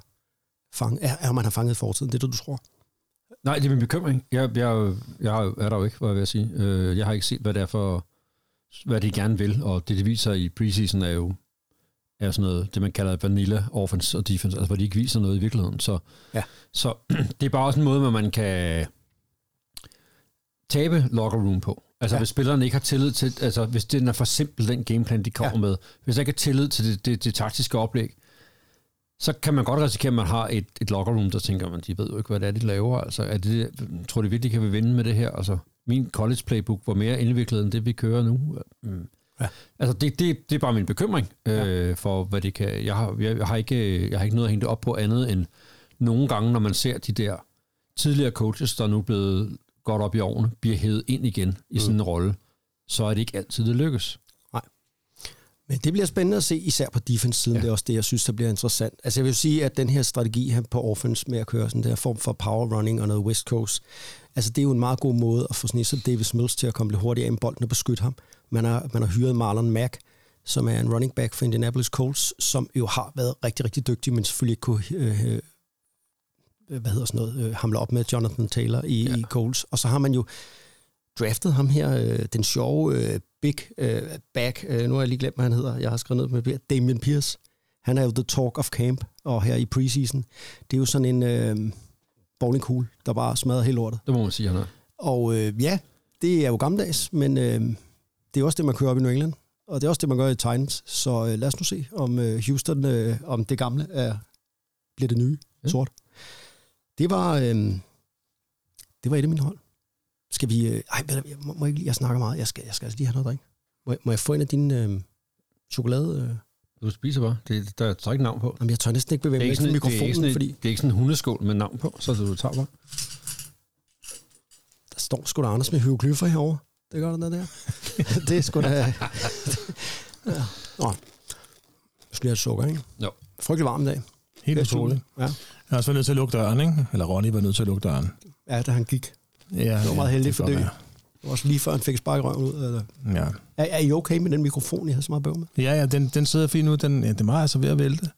fang, er, om han har fanget fortiden. Det er det, du tror? Nej, det er min bekymring. Jeg, jeg, jeg er der jo ikke, hvad jeg vil sige. Øh, Jeg har ikke set, hvad det er for, hvad de gerne vil, og det, de viser i preseason, er jo er sådan noget, det man kalder vanilla offense og defense, altså hvor de ikke viser noget i virkeligheden. Så, Ja. så det er bare også en måde, hvor man kan tabe locker room på. Altså, Ja. ja. hvis spillerne ikke har tillid til, altså, hvis den er for simpel, den gameplan, de kommer Ja. ja. med, hvis der ikke er tillid til det, det, det taktiske oplæg, så kan man godt risikere, at man har et, et locker room, der tænker, man, de ved jo ikke, hvad det er, de laver. Altså, er det, tror de virkelig, kan vi vinde med det her? Altså, min college playbook var mere indviklet end det, vi kører nu. Mm. Ja. Altså, det, det, det er bare min bekymring øh, for, hvad det kan... Jeg har, jeg, jeg, har ikke, jeg har ikke noget at hænge det op på andet end nogle gange, når man ser de der tidligere coaches, der er nu blevet godt op i årene, bliver hævet ind igen i sådan en rolle, så er det ikke altid, det lykkes. Men det bliver spændende at se, især på defense-siden. Ja. Det er også det, jeg synes, der bliver interessant. Altså jeg vil sige, at den her strategi her på offense med at køre sådan der form for power running og noget West Coast, altså det er jo en meget god måde at få sådan som Davis Mills til at komme lidt hurtigere ind i bolden og beskytte ham. Man har, man har hyret Marlon Mack, som er en running back for Indianapolis Colts, som jo har været rigtig, rigtig dygtig, men selvfølgelig ikke kunne øh, øh, hvad hedder sådan noget, øh, hamle op med Jonathan Taylor i, ja. i Colts. Og så har man jo draftet ham her, øh, den sjove øh, big øh, back, øh, nu har jeg lige glemt, hvad han hedder, jeg har skrevet ned med Damien Pierce. Han er jo the talk of camp, og her i preseason, det er jo sådan en øh, bowlingkugle, der bare smadrer hele lortet. Det må man sige, han er. Og øh, ja, det er jo gammeldags, men øh, det er også det, man kører op i New England, og det er også det, man gør i Titans. Så øh, lad os nu se, om øh, Houston, øh, om det gamle er, bliver det nye, Ja. sort. Det var, øh, det var et af mine hold. Skal vi... Øh, ej, jeg må, må jeg, ikke lige, jeg snakker meget. Jeg skal, jeg skal altså lige have noget drik. Må, jeg- må jeg få en af dine øh, chokolade... Øh? Du spiser bare. Det, der er ikke navn på. Jamen, jeg tør næsten ikke bevæge mig sådan, det er ikke mikrofonen, sådan, fordi det er ikke sådan en hundeskål med navn på, så du tager bare. der står sgu da Anders med hieroglyffer herovre. Det gør der der. det er sgu da... ja. Nå. Jeg skal lige have sukker, ikke? Jo. Frygtelig varm dag. Helt utroligt. Ja. Jeg har også været nødt til at lukke døren, ikke? Eller Ronny var nødt til at lukke døren. ja, da han gik. Ja, Det var meget heldigt for det. Det var også lige før han fik spark i røven ud. Eller. Ja. Er, er I okay med den mikrofon, I har så meget bøv med? Ja, ja, den, den sidder fint nu. Den, ja, den var altså ved at vælte.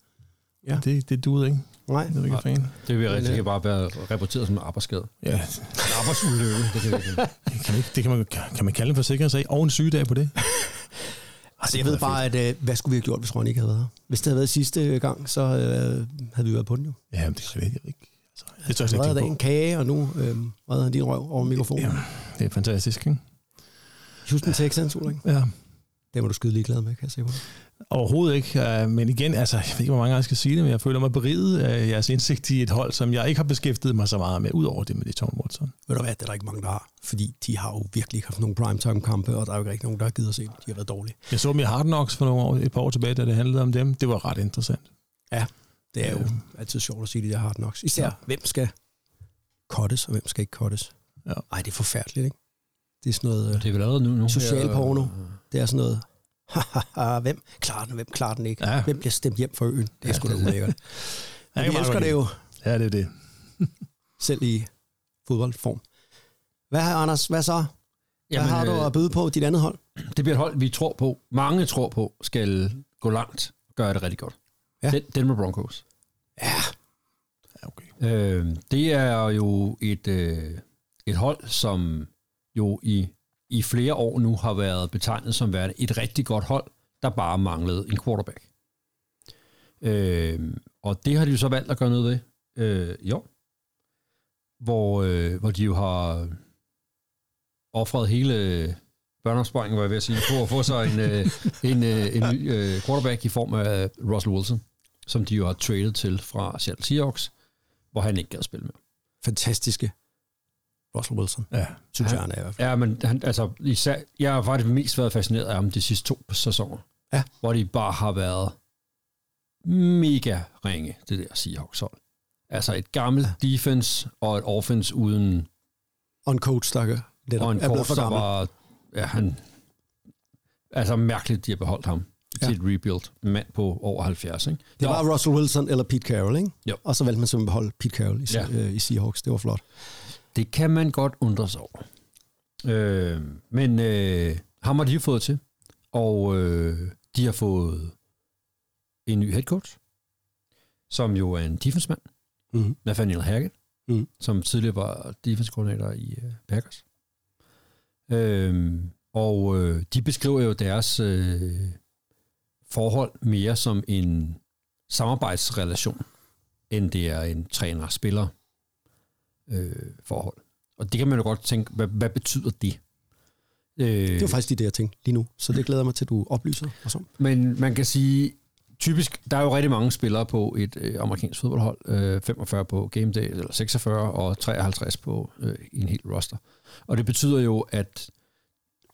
Ja. Det, det duede ikke. Nej. Det er ikke fan. Det vil rigtig kan bare være rapporteret som en arbejdsskade. Ja, En arbejdsulykke, det kan vi ikke. det kan, man ikke, det kan, man, kan man kalde en forsikringssag og en sygedag på det? Altså, jeg ved bare, at øh, hvad skulle vi have gjort, hvis Ronny ikke havde været her? Hvis det havde været sidste gang, så øh, havde vi været på den jo. Ja, men det er ikke. ikke. Altså, det tør jeg slet ikke en kage, og nu øh, redder han din røv over mikrofonen. Ja, det er fantastisk, ikke? Houston Texans, Ulrik. Ja. Det var du skide ligeglad med, kan jeg se på. Overhovedet ikke, øh, men igen, altså, jeg ved ikke, hvor mange gange jeg skal sige det, men jeg føler mig beriget af jeres indsigt i et hold, som jeg ikke har beskæftiget mig så meget med, udover det med det Tom Watson. Ved du hvad, det er der ikke mange, der har. Fordi de har jo virkelig ikke haft nogen primetime-kampe, og der er jo ikke nogen, der har givet at se dem. De har været dårlige. Jeg så dem i Hard Knocks for nogle år, et par år tilbage, da det handlede om dem. Det var ret interessant. Det er jo Ja. altid sjovt at sige, de der hard knocks. Især, Ja. ja. hvem skal cuttes, og hvem skal ikke cuttes. Ja. Ej, det er forfærdeligt, ikke? Det er sådan noget, øh, Det er vel allerede nu. nu Social porno. øh, det er sådan noget, hvem klarer den, hvem klarer den ikke? Ja. Ja. Hvem bliver stemt hjem for øen? Det er Ja, sgu da er ulækkert. Kan vi elsker det jo Ja, det er det. selv i fodboldform. Hvad har Anders, hvad så? Hvad Jamen, har du øh, at byde på dit andet hold? Det bliver et hold, vi tror på, mange tror på, skal gå langt, gøre det rigtig godt. Ja. Den, Denver Broncos. Ja, Ja, okay. Øh, det er jo et, øh, et hold, som jo i, i flere år nu har været betegnet som værende et rigtig godt hold, der bare manglede en quarterback. Øh, og det har de jo så valgt at gøre noget ved. Øh, jo. Hvor, øh, hvor de jo har offret hele børneopsparingen, var jeg ved at sige, på at få sig en, øh, en, øh, en ny øh, quarterback i form af Russell Wilson, som de jo har traded til fra Seattle Seahawks, hvor han ikke gad spille med. fantastiske Russell Wilson, Ja. synes Ja. jeg, han er i hvert fald. Ja, men han, altså, især, jeg har faktisk mest været fascineret af ham de sidste to sæsoner. Ja. Hvor de bare har været mega ringe, det der Seahawks hold. Altså et gammelt ja. defense og et offense uden Og en coach, der er, lidt, og en er coach, der var... Ja, han, altså mærkeligt, de har beholdt ham ja. Til et rebuild. Mand på over 70, ikke? Det var Russell Wilson eller Pete Carroll, ikke? Jo. Og så valgte man simpelthen at beholde Pete Carroll i, ja. øh, i Seahawks. Det var flot. Det kan man godt undre sig over. Øh, men øh, ham har de jo fået til. Og øh, de har fået en ny head coach, som jo er en defensemand, Mm-hmm. Nathaniel Hackett, Mhm. som tidligere var defense-koordinator i øh, Packers. Øh, og øh, de beskriver jo deres øh, forhold mere som en samarbejdsrelation, end det er en træner-spiller øh, forhold. Og det kan man jo godt tænke, hvad, hvad betyder det? Øh, Det var faktisk de der ting lige nu, så det glæder jeg mig til, at du oplyser os om. Men man kan sige, typisk, der er jo rigtig mange spillere på et øh, amerikansk fodboldhold. Øh, 45 på game day, eller 46, og 53 på øh, en hel roster. Og det betyder jo, at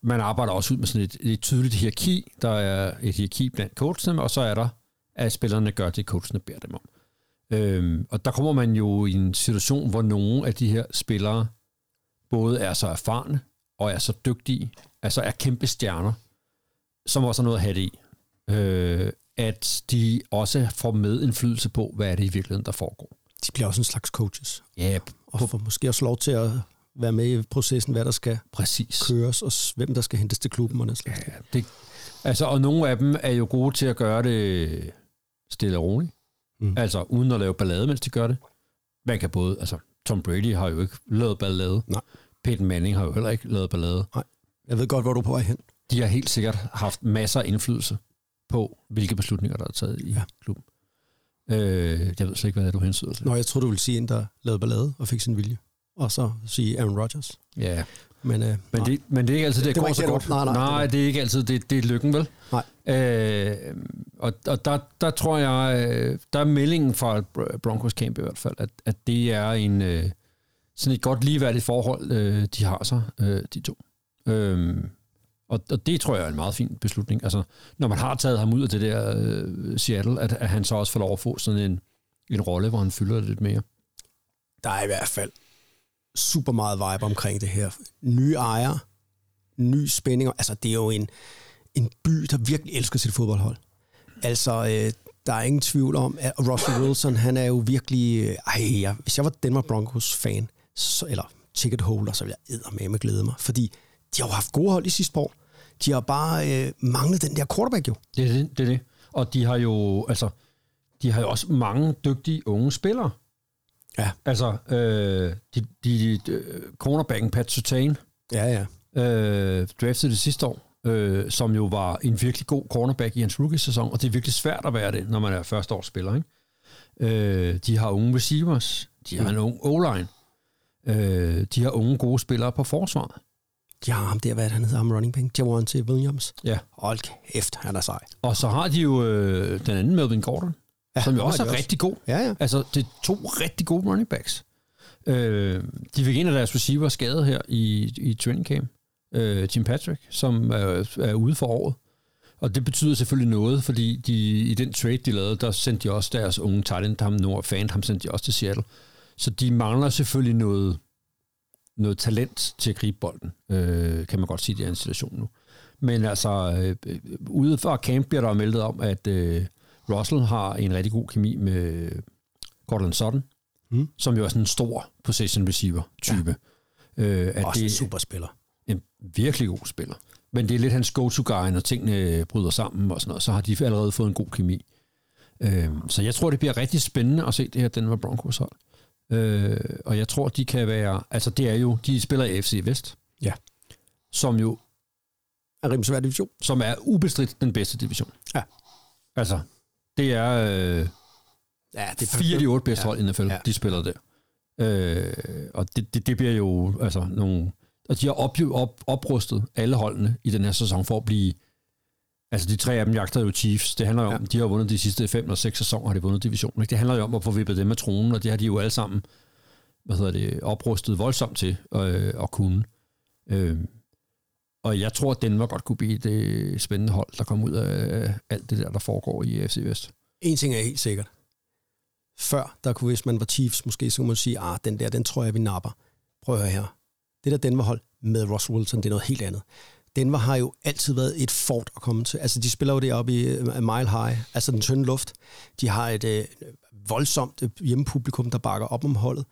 man arbejder også ud med sådan et, et tydeligt hierarki. Der er et hierarki blandt coachene, og så er der, at spillerne gør det, coachene beder dem om. Øhm, og der kommer man jo i en situation, hvor nogle af de her spillere både er så erfarne og er så dygtige, altså er kæmpe stjerner, som også har noget at have det i. Øh, at de også får medindflydelse på, hvad er det i virkeligheden, der foregår. De bliver også en slags coaches, Ja, og får måske også lov til at være med i processen, hvad der skal præcis. køres, og hvem der skal hentes til klubben og den slags. Ja, det, altså, og nogle af dem er jo gode til at gøre det stille og roligt. Mm. Altså uden at lave ballade, mens de gør det. Man kan både, altså Tom Brady har jo ikke lavet ballade. Nej. Peyton Manning har jo heller ikke lavet ballade. Jeg ved godt, hvor du er på vej hen. De har helt sikkert haft masser af indflydelse på, hvilke beslutninger, der er taget i Ja. klubben. Øh, jeg ved slet ikke, hvad det er, du hensyder til. Nå, jeg tror du vil sige en, der lavede ballade og fik sin vilje. Og så sige Aaron Rodgers. Ja, Men, øh, men det, men det er ikke altid, det, Det går så det, godt. nej, nej, nej, det det er ikke altid, det, det er lykken, vel? Nej. Øh, og og der, der tror jeg, øh, der er meldingen fra Br- Broncos camp i hvert fald, at, at det er en øh, sådan et godt ligeværdigt forhold, øh, de har så, øh, de to. Øhm, og, og det tror jeg er en meget fin beslutning. Altså, når man har taget ham ud af det der øh, Seattle, at, at han så også får lov at få sådan en, en rolle, hvor han fylder lidt mere. der er i hvert fald super meget vibe omkring det her. Nye ejer, ny spænding. Altså, det er jo en, en by, der virkelig elsker sit fodboldhold. Altså, øh, der er ingen tvivl om, at Russell Wilson, han er jo virkelig... Øh, ej, jeg, hvis jeg var Denver Broncos-fan, så, eller ticket holder, så ville jeg med med glæde mig. Fordi de har jo haft gode hold i sidste år. De har bare øh, manglet den der quarterback jo. Det er det, det er det. Og de har jo, altså, de har jo også mange dygtige unge spillere. Ja. Altså, øh, de, de, de cornerbacken Pat Surtain, Ja, ja. øh, draftede det sidste år, øh, som jo var en virkelig god cornerback i hans rookie-sæson, og det er virkelig svært at være det, når man er første års spiller. Ikke? Øh, de har unge receivers, de har en ung O-line, øh, de har unge gode spillere på forsvaret. De har ham der, hvad han hedder, ham running back, Javante Williams. Ja. Hold kæft, han er sej. Og så har de jo øh, den anden Melvin Gordon, ja, som jo også er de rigtig god. Ja, ja. Altså, det er to rigtig gode running backs. Øh, de fik en af deres receiver skadet her i, i training camp. Øh, Jim Patrick, som er, er ude for året. Og det betyder selvfølgelig noget, fordi de, i den trade, de lavede, der sendte de også deres unge end, ham Noah Fant, ham sendte de også til Seattle. Så de mangler selvfølgelig noget, noget talent til at gribe bolden, øh, kan man godt sige, det er en situation nu. Men altså, øh, ude fra camp bliver der meldt om, at øh, Russell har en rigtig god kemi med Gordon Sutton, Mm. som jo er sådan en stor possession receiver type. Ja. Øh, at Også det en superspiller. en virkelig god spiller. Men det er lidt hans go-to-guy, når tingene bryder sammen og sådan noget, så har de allerede fået en god kemi. Øh, så jeg tror, det bliver rigtig spændende at se det her Denver Broncos hold. Øh, og jeg tror, de kan være... Altså, det er jo... De spiller i FC Vest. Ja. Som jo Er rimelig svær division. som er ubestridt den bedste division. Ja. Altså, det er øh, Ja, det er fire af de otte bedste Ja. hold i NFL, Ja. de spiller der. Øh, og det, det, det bliver jo altså nogle... Og de har op, op, oprustet alle holdene i den her sæson for at blive... Altså, de tre af dem jagter jo Chiefs. Det handler jo om, Ja. de har vundet de sidste fem eller seks sæsoner, har de vundet divisionen. Ikke? Det handler jo om at få vippet dem af tronen, og det har de jo alle sammen hvad hedder det, oprustet voldsomt til øh, at kunne. Øh, og jeg tror, at Denver godt kunne blive det spændende hold, der kommer ud af alt det der, der foregår i AFC Vest. En ting er helt sikkert. Før, der kunne, hvis man var Chiefs, måske så kunne man sige, ah, den der, den tror jeg, vi napper. Prøv at høre her. Det der Denver-hold med Russell Wilson, det er noget helt andet. Denver har jo altid været et fort at komme til. Altså, de spiller jo deroppe i øh, Mile High, altså den tynde luft. De har et øh, voldsomt øh, hjemmepublikum, der bakker op om holdet.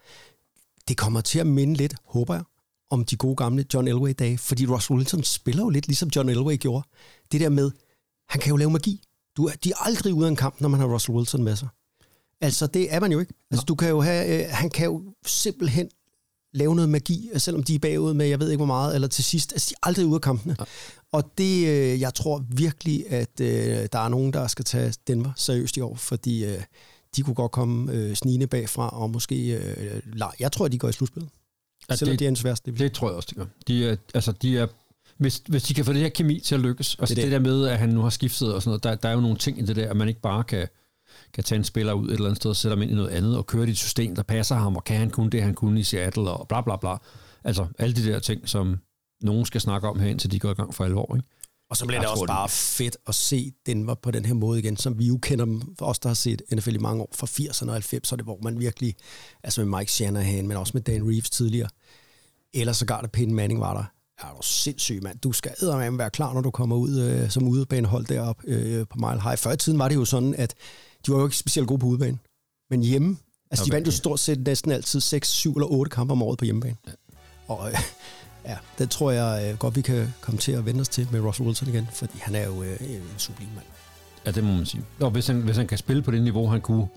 Det kommer til at minde lidt, håber jeg, om de gode gamle John Elway-dage, fordi Russell Wilson spiller jo lidt ligesom John Elway gjorde. Det der med, han kan jo lave magi. Du er, de er aldrig ude af en kamp, når man har Russell Wilson med sig. Altså, det er man jo ikke. Altså, du kan jo have, øh, han kan jo simpelthen lave noget magi, øh, selvom de er bagud med, jeg ved ikke hvor meget, eller til sidst, altså, de er aldrig ude af kampene. Ja. Og det, øh, jeg tror virkelig, at øh, der er nogen, der skal tage Denver seriøst i år, fordi øh, de kunne godt komme øh, snigende bagfra, og måske, øh, jeg tror, at de går i slutspillet. Ja, selvom det- det, de er en sværeste division. Det tror jeg også, de gør. De er, altså, de er, hvis, hvis de kan få det her kemi til at lykkes, og det, det. det der med, at han nu har skiftet og sådan noget, der, der er jo nogle ting i det der, at man ikke bare kan, kan tage en spiller ud et eller andet sted og sætte ham ind i noget andet, og køre det i et system, der passer ham, og kan han kun det, han kunne i Seattle, og bla bla bla. Altså alle de der ting, som nogen skal snakke om her, indtil de går i gang for alvor. Ikke? Og så bliver det også bare fedt at se Denver på den her måde igen, som vi jo kender dem, for os der har set NFL i mange år, fra 80'erne og 90'erne, hvor man virkelig, altså med Mike Shanahan, men også med Dan Reeves tidligere, eller sågar da Peyton Manning var der, er du sindssyg, mand. Du skal eddermame være klar, når du kommer ud øh, som udebanehold deroppe øh, på Mile High. Før i tiden var det jo sådan, at de var jo ikke specielt gode på udebane. Men hjemme, altså de Okay. vandt jo stort set næsten altid 6, 7 eller 8 kampe om året på hjemmebane. Ja. Og øh, ja, det tror jeg øh, godt, vi kan komme til at vende os til med Russell Wilson igen, fordi han er jo øh, en sublim mand. Ja, det må man sige. Og hvis han, hvis han kan spille på det niveau, han kunne,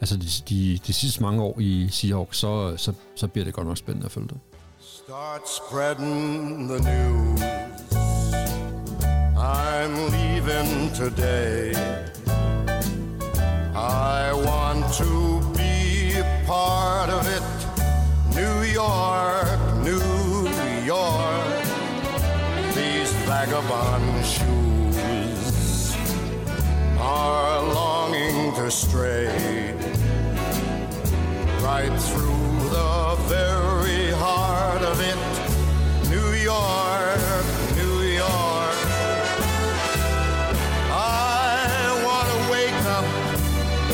altså de, de, de sidste mange år i Seahawks, så, så, så bliver det godt nok spændende at følge det. Start spreading the news. I'm leaving today. I want to be a part of it. New York, New York. These vagabond shoes are longing to stray right through the very heart of it. New York, New York. I want to wake up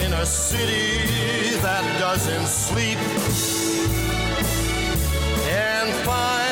in a city that doesn't sleep and find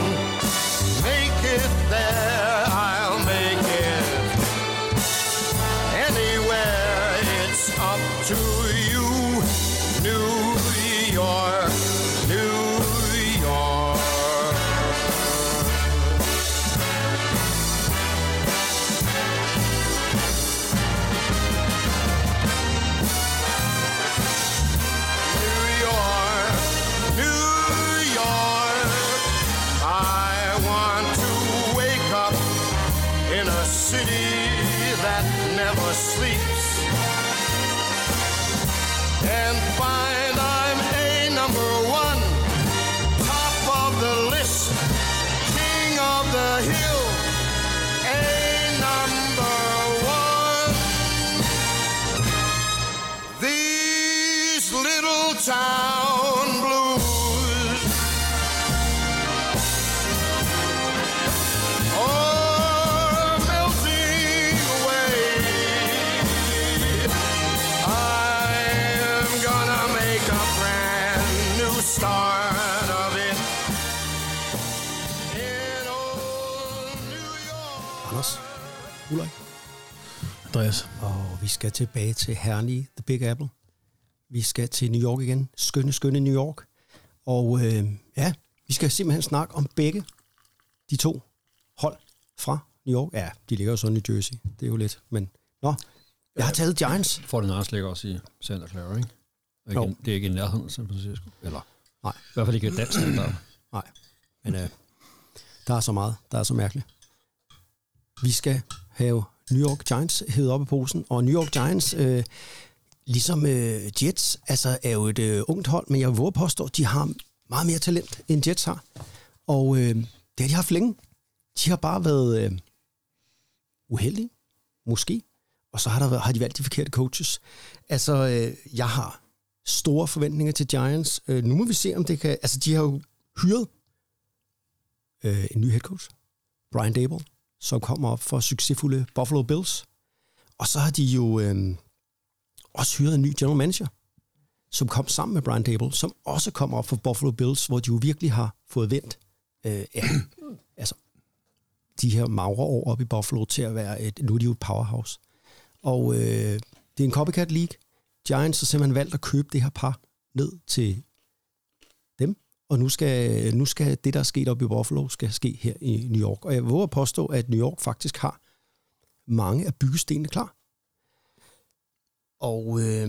tilbage til herlige The Big Apple. Vi skal til New York igen. Skønne, skønne New York. Og øh, ja, vi skal simpelthen snakke om begge de to hold fra New York. Ja, de ligger jo så i New Jersey. Det er jo lidt, men... Nå, jeg har taget Giants. For den ligger også i Santa Clara, ikke? Og Jo. igen, det er ikke i nærheden af San Francisco. Eller Nej. i hvert fald ikke dansk standard. Nej, men øh, der er så meget, der er så mærkeligt. Vi skal have New York Giants hævet op i posen, og New York Giants, øh, ligesom øh, Jets, altså er jo et øh, ungt hold, men jeg vil påstå, at de har meget mere talent, end Jets har. Og øh, det har de haft længe. De har bare været øh, uheldige, måske, og så har, der, været- har de valgt de forkerte coaches. Altså, øh, jeg har store forventninger til Giants. Øh, nu må vi se, om det kan... Altså, de har jo hyret øh, en ny head coach, Brian Dable, som kommer op for succesfulde Buffalo Bills. Og så har de jo øh, også hyret en ny general manager, som kom sammen med Brian Dable, som også kommer op for Buffalo Bills, hvor de jo virkelig har fået vendt øh, ja, altså, de her magre år op i Buffalo til at være et, nu er de jo et powerhouse. Og øh, det er en copycat league. Giants har simpelthen valgt at købe det her par ned til og nu skal, nu skal det, der er sket op i Buffalo, skal ske her i New York. Og jeg våger at påstå, at New York faktisk har mange af byggestenene klar. Og øh,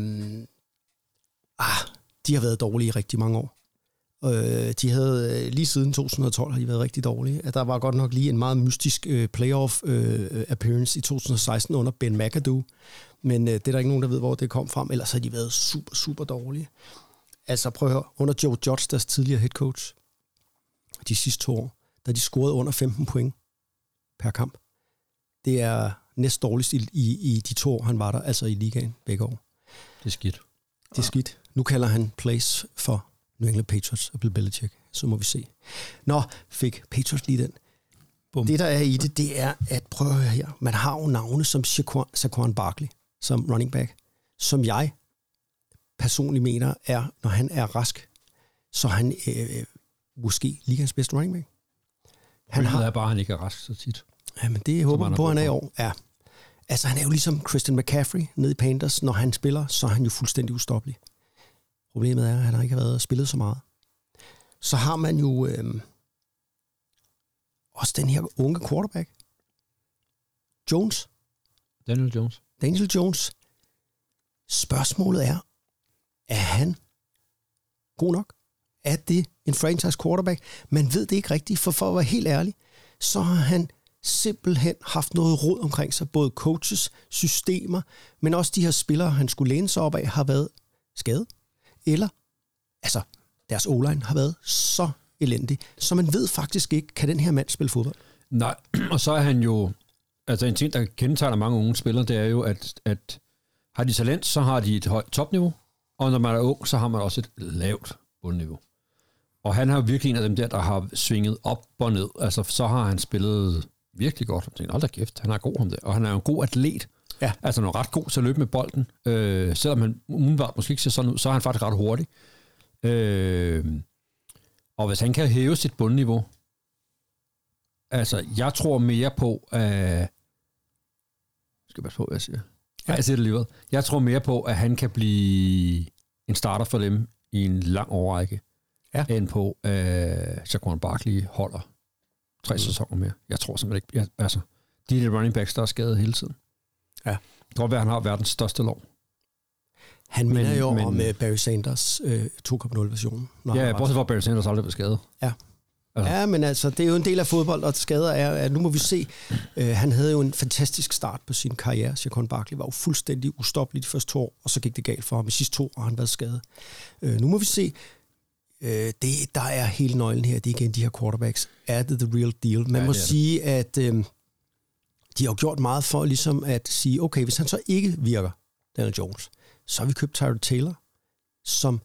ah, de har været dårlige i rigtig mange år. Øh, de havde øh, lige siden 2012 har de været rigtig dårlige. At der var godt nok lige en meget mystisk øh, playoff øh, appearance i 2016 under Ben McAdoo. Men øh, det er der ikke nogen, der ved, hvor det kom frem. Ellers har de været super, super dårlige. Altså prøv at høre, under Joe Judge, deres tidligere head coach, de sidste to år, da de scorede under 15 point per kamp. Det er næst dårligst i, i, i de to år, han var der, altså i ligaen begge år. Det er skidt. Det er skidt. Nu kalder han plays for New England Patriots og Bill Belichick. Så må vi se. Nå, fik Patriots lige den. Bum. Det, der er i det, det er at prøve at høre her. Man har jo navne som Saquon Barkley, som running back, som jeg personligt mener er, når han er rask, så er han øh, måske ligens bedste running back. Han har... er bare, at han ikke er rask så tit. Jamen, det håber man har på, han er i år. Ja. Altså, han er jo ligesom Christian McCaffrey nede i Panthers. Når han spiller, så er han jo fuldstændig ustoppelig. Problemet er, at han har ikke været spillet så meget. Så har man jo øh, også den her unge quarterback. Jones. Daniel Jones. Daniel Jones. Spørgsmålet er, er han god nok? Er det en franchise quarterback? Man ved det ikke rigtigt, for for at være helt ærlig, så har han simpelthen haft noget råd omkring sig. Både coaches, systemer, men også de her spillere, han skulle læne sig op af, har været skadet. Eller, altså, deres o har været så elendig, så man ved faktisk ikke, kan den her mand spille fodbold? Nej, og så er han jo... Altså en ting, der kendetegner mange unge spillere, det er jo, at, at har de talent, så har de et højt topniveau, og når man er ung, så har man også et lavt bundniveau. Og han har jo virkelig en af dem der, der har svinget op og ned. Altså, så har han spillet virkelig godt. Jeg tænkte, hold da kæft, han er god ham der. Og han er jo en god atlet. Ja. Altså, han er ret god til at løbe med bolden. Øh, selvom han umiddelbart måske ikke ser sådan ud, så er han faktisk ret hurtig. Øh, og hvis han kan hæve sit bundniveau, altså, jeg tror mere på, at... Øh, skal jeg passe på, hvad jeg siger. Ja. Jeg siger det alligevel. Jeg tror mere på, at han kan blive en starter for dem i en lang overrække, Ja. end på, at uh, Saquon Barkley holder tre mm. sæsoner mere. Jeg tror simpelthen ikke... Jeg, altså, de er running backs, der er skadet hele tiden. Ja. Det kan godt være, at han har verdens største lov. Han minder Men- jo men- om uh, Barry Sanders øh, 2.0-versionen. når han Ja, var- bortset fra, at Barry Sanders aldrig blev skadet. Ja. Altså. Ja, men altså, det er jo en del af fodbold, og skader er, at nu må vi se. Øh, han havde jo en fantastisk start på sin karriere. Chacon Barkley var jo fuldstændig ustoppelig de første to år, og så gik det galt for ham. I sidste to år har han været skadet. Øh, nu må vi se. Øh, det, der er hele nøglen her. Det er igen de her quarterbacks. Er det the real deal? Man Ja, ja, må det sige, at øh, de har jo gjort meget for ligesom at sige, okay, hvis han så ikke virker, Daniel Jones, så har vi købt Tyrod Taylor, som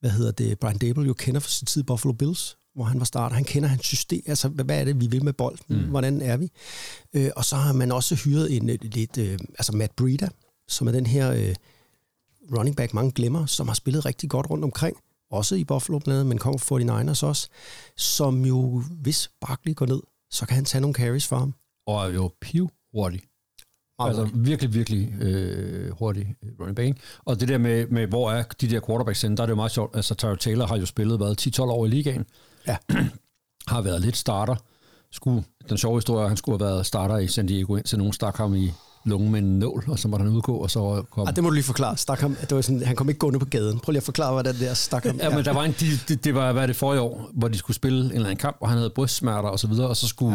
hvad hedder det, Brian Dable jo kender fra sin tid i Buffalo Bills, hvor han var starter. Han kender hans system, altså hvad er det, vi vil med bolden, mm. hvordan er vi? Øh, og så har man også hyret en øh, lidt, øh, altså Matt Breida, som er den her øh, running back, mange glemmer, som har spillet rigtig godt rundt omkring, også i Buffalo blandt andet, men kommer fra 49ers også, som jo, hvis Barkley går ned, så kan han tage nogle carries for ham. Og er jo piv hurtig. Meget Altså hurtigt. virkelig, virkelig øh, hurtig running back. Og det der med, med, hvor er de der quarterbacks henne, der er det jo meget sjovt. Altså, Tyrod Taylor har jo spillet hvad, 10-12 år i ligaen. Ja. har været lidt starter. Skulle, den sjove historie er, at han skulle have været starter i San Diego, indtil nogen stak ham i lungen med en nål, og så måtte han udgå, og så kom... Ah, det må du lige forklare. Stak ham, det var sådan, han kom ikke gående på gaden. Prøv lige at forklare, hvordan det er stak ham. Ja, men der var en, de, det, det var, hvad det forrige år, hvor de skulle spille en eller anden kamp, og han havde brystsmerter og så videre, og så skulle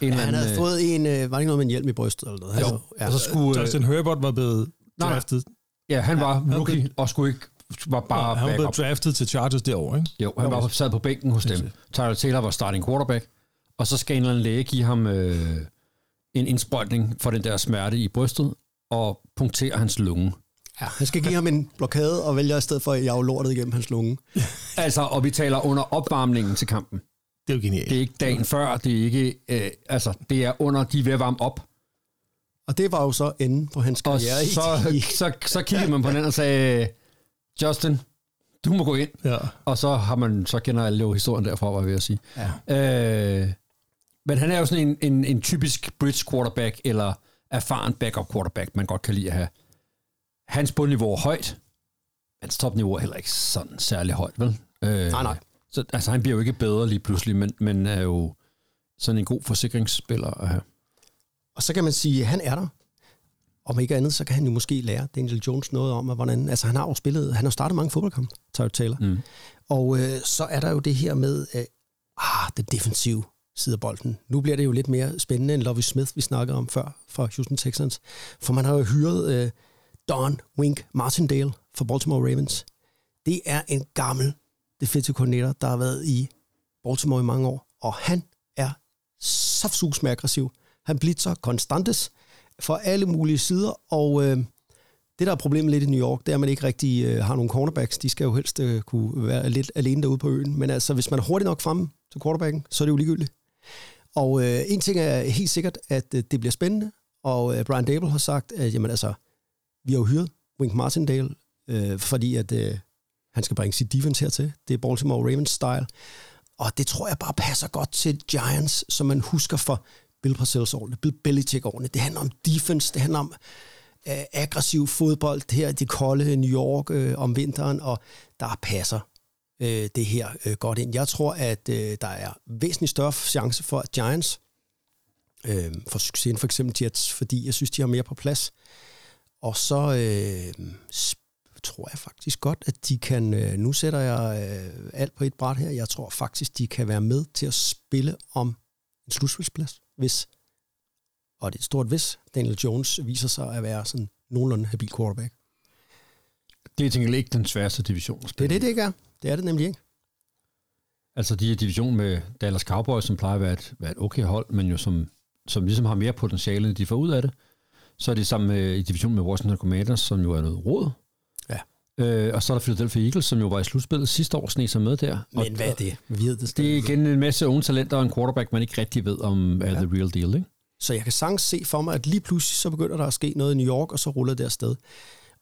ja. en Ja, han anden... havde øh, fået en, øh, var det ikke noget med en hjelm i brystet eller noget? Jo, Altså, ja. og så skulle... øh, Justin Herbert var blevet draftet. Ja, han var han rookie, og skulle ikke var bare han var backup. blevet draftet til Chargers derovre, ikke? Jo, han var sad på bænken hos dem. Tyler Taylor var starting quarterback, og så skal en eller anden læge give ham øh, en indsprøjtning for den der smerte i brystet, og punktere hans lunge. ja, han skal give ham en blokade og vælger i stedet for at jage lortet igennem hans lunge. Altså, og vi taler under opvarmningen til kampen. Det er jo genialt. Det er ikke dagen før, det er ikke, øh, altså, det er under, de er ved at varme op. Og det var jo så enden på hans Og karriere. så, i- så, så kiggede man på den og sagde, Justin, du må gå ind. Ja. Og så har man, så kender alle jo historien derfra, var jeg ved at sige. Ja. Øh, men han er jo sådan en, en, en typisk bridge quarterback, eller erfaren backup quarterback, man godt kan lide at have. Hans bundniveau er højt, hans topniveau er heller ikke sådan særlig højt, vel? Øh, Nej, nej. Så, altså, han bliver jo ikke bedre lige pludselig, men, men er jo sådan en god forsikringsspiller at have. Og så kan man sige, at han er der. Om ikke andet, så kan han jo måske lære Daniel Jones noget om, at hvordan... Altså, han har jo spillet... Han har startet mange fodboldkampe, Tyrod Taylor. Mm. Og øh, så er der jo det her med... Øh, ah, den defensive side af bolden. Nu bliver det jo lidt mere spændende end Lovie Smith, vi snakkede om før, fra Houston Texans. For man har jo hyret øh, Don Wink Martindale fra Baltimore Ravens. Det er en gammel defensive koordinator, der har været i Baltimore i mange år, og han er saftsus med aggressiv. Han blitzer konstantes fra alle mulige sider, og øh, det, der er problemet lidt i New York, det er, at man ikke rigtig øh, har nogen cornerbacks. De skal jo helst øh, kunne være lidt alene derude på øen. Men altså, hvis man er hurtigt nok fremme til quarterbacken, så er det jo ligegyldigt. Og øh, en ting er helt sikkert, at øh, det bliver spændende, og øh, Brian Dable har sagt, at jamen, altså, vi har jo hyret Wink Martindale, øh, fordi at øh, han skal bringe sit defense hertil. Det er Baltimore Ravens-style. Og det tror jeg bare passer godt til Giants, som man husker for Bill Parcells årene, Bill Belichick årene. Det handler om defense, det handler om øh, aggressiv fodbold her i det kolde New York øh, om vinteren, og der passer øh, det her øh, godt ind. Jeg tror, at øh, der er væsentligt større chance for, at Giants øh, får succes end for eksempel Jets, fordi jeg synes, de har mere på plads. Og så øh, tror jeg faktisk godt, at de kan, øh, nu sætter jeg øh, alt på et bræt her, jeg tror faktisk, de kan være med til at spille om en slutspilsplads, hvis, og det er et stort hvis, Daniel Jones viser sig at være sådan nogenlunde habil quarterback. Det er til ikke den sværeste division Det er det, det ikke er. Det er det nemlig ikke. Altså de er division med Dallas Cowboys, som plejer at være et, være et okay hold, men jo som, som ligesom har mere potentiale, end de får ud af det. Så er de sammen med, i division med Washington Commanders, som jo er noget råd. Øh, og så er der Philadelphia Eagles, som jo var i slutspillet sidste år, sne sig med der. Men og, hvad er det? Ved det, Det er igen en masse unge talenter og en quarterback, man ikke rigtig ved om er Ja. the real deal, ikke? Så jeg kan sagtens se for mig, at lige pludselig så begynder der at ske noget i New York, og så ruller det afsted.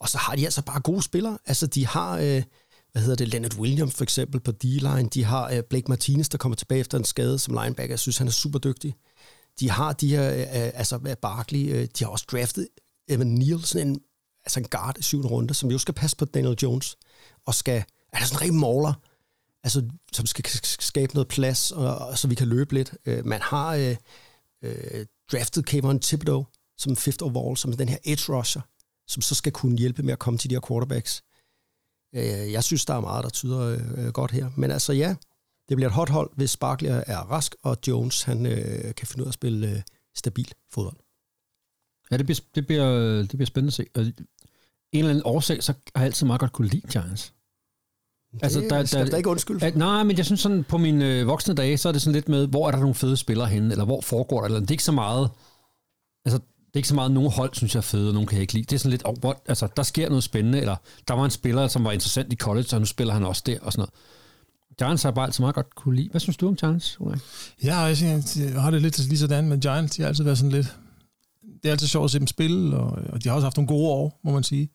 Og så har de altså bare gode spillere. Altså de har, øh, hvad hedder det, Leonard Williams for eksempel på D-line. De har øh, Blake Martinez, der kommer tilbage efter en skade som linebacker. Jeg synes, han er super dygtig. De har de her, øh, altså øh, Barkley, øh, de har også draftet Evan Neal, sådan en, altså en guard i syvende runde, som jo skal passe på Daniel Jones, og skal, er der sådan en rigtig mauler, altså, som skal skabe noget plads, og, og, så vi kan løbe lidt. Øh, man har øh, øh, draftet Cameron Thibodeau som fifth overall, som den her edge rusher, som så skal kunne hjælpe med at komme til de her quarterbacks. Øh, jeg synes, der er meget, der tyder øh, godt her. Men altså ja, det bliver et hot hold, hvis Barkley er rask, og Jones han øh, kan finde ud af at spille øh, stabil fodbold. Ja, det bliver, det bliver, det bliver spændende at se. Og en eller anden årsag, så har jeg altid meget godt kunne lide Giants. Altså, det der, skal der, da ikke undskylde for. At, nej, men jeg synes sådan, på mine øh, voksne dage, så er det sådan lidt med, hvor er der nogle fede spillere henne, eller hvor foregår der, eller det er ikke så meget, altså, det er ikke så meget, nogle hold synes jeg er fede, og nogle kan jeg ikke lide. Det er sådan lidt, oh, what, altså, der sker noget spændende, eller der var en spiller, som var interessant i college, og nu spiller han også der, og sådan noget. Giants har bare altid meget godt kunne lide. Hvad synes du om Giants, Ulrik? Ja, jeg, synes, jeg har det lidt lige sådan med Giants. De har altid været sådan lidt... Det er altid sjovt at se dem spille, og, og de har også haft nogle gode år, må man sige.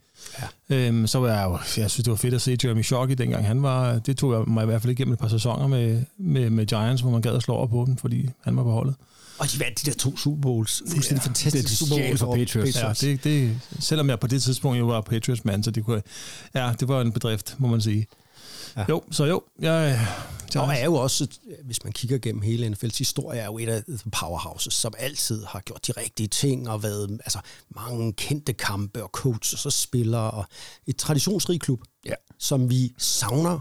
Ja. Øhm, så var jeg jo, jeg synes, det var fedt at se Jeremy Shockey, dengang han var, det tog jeg mig i hvert fald igennem et par sæsoner med, med, med Giants, hvor man gad at slå over på dem, fordi han var på holdet. Og de vandt de der to Super Bowls. Fuldstændig Ja, fantastiske det er Super Bowls for over Patriots. Ja, det, det, selvom jeg på det tidspunkt jo var Patriots-mand, så det kunne, ja, det var en bedrift, må man sige. Ja. Jo, så jo, jeg, Og er jo også, hvis man kigger gennem hele NFL's historie, er jo et af powerhouses, som altid har gjort de rigtige ting, og været altså, mange kendte kampe og coaches og spillere, og et traditionsrig klub, Ja. som vi savner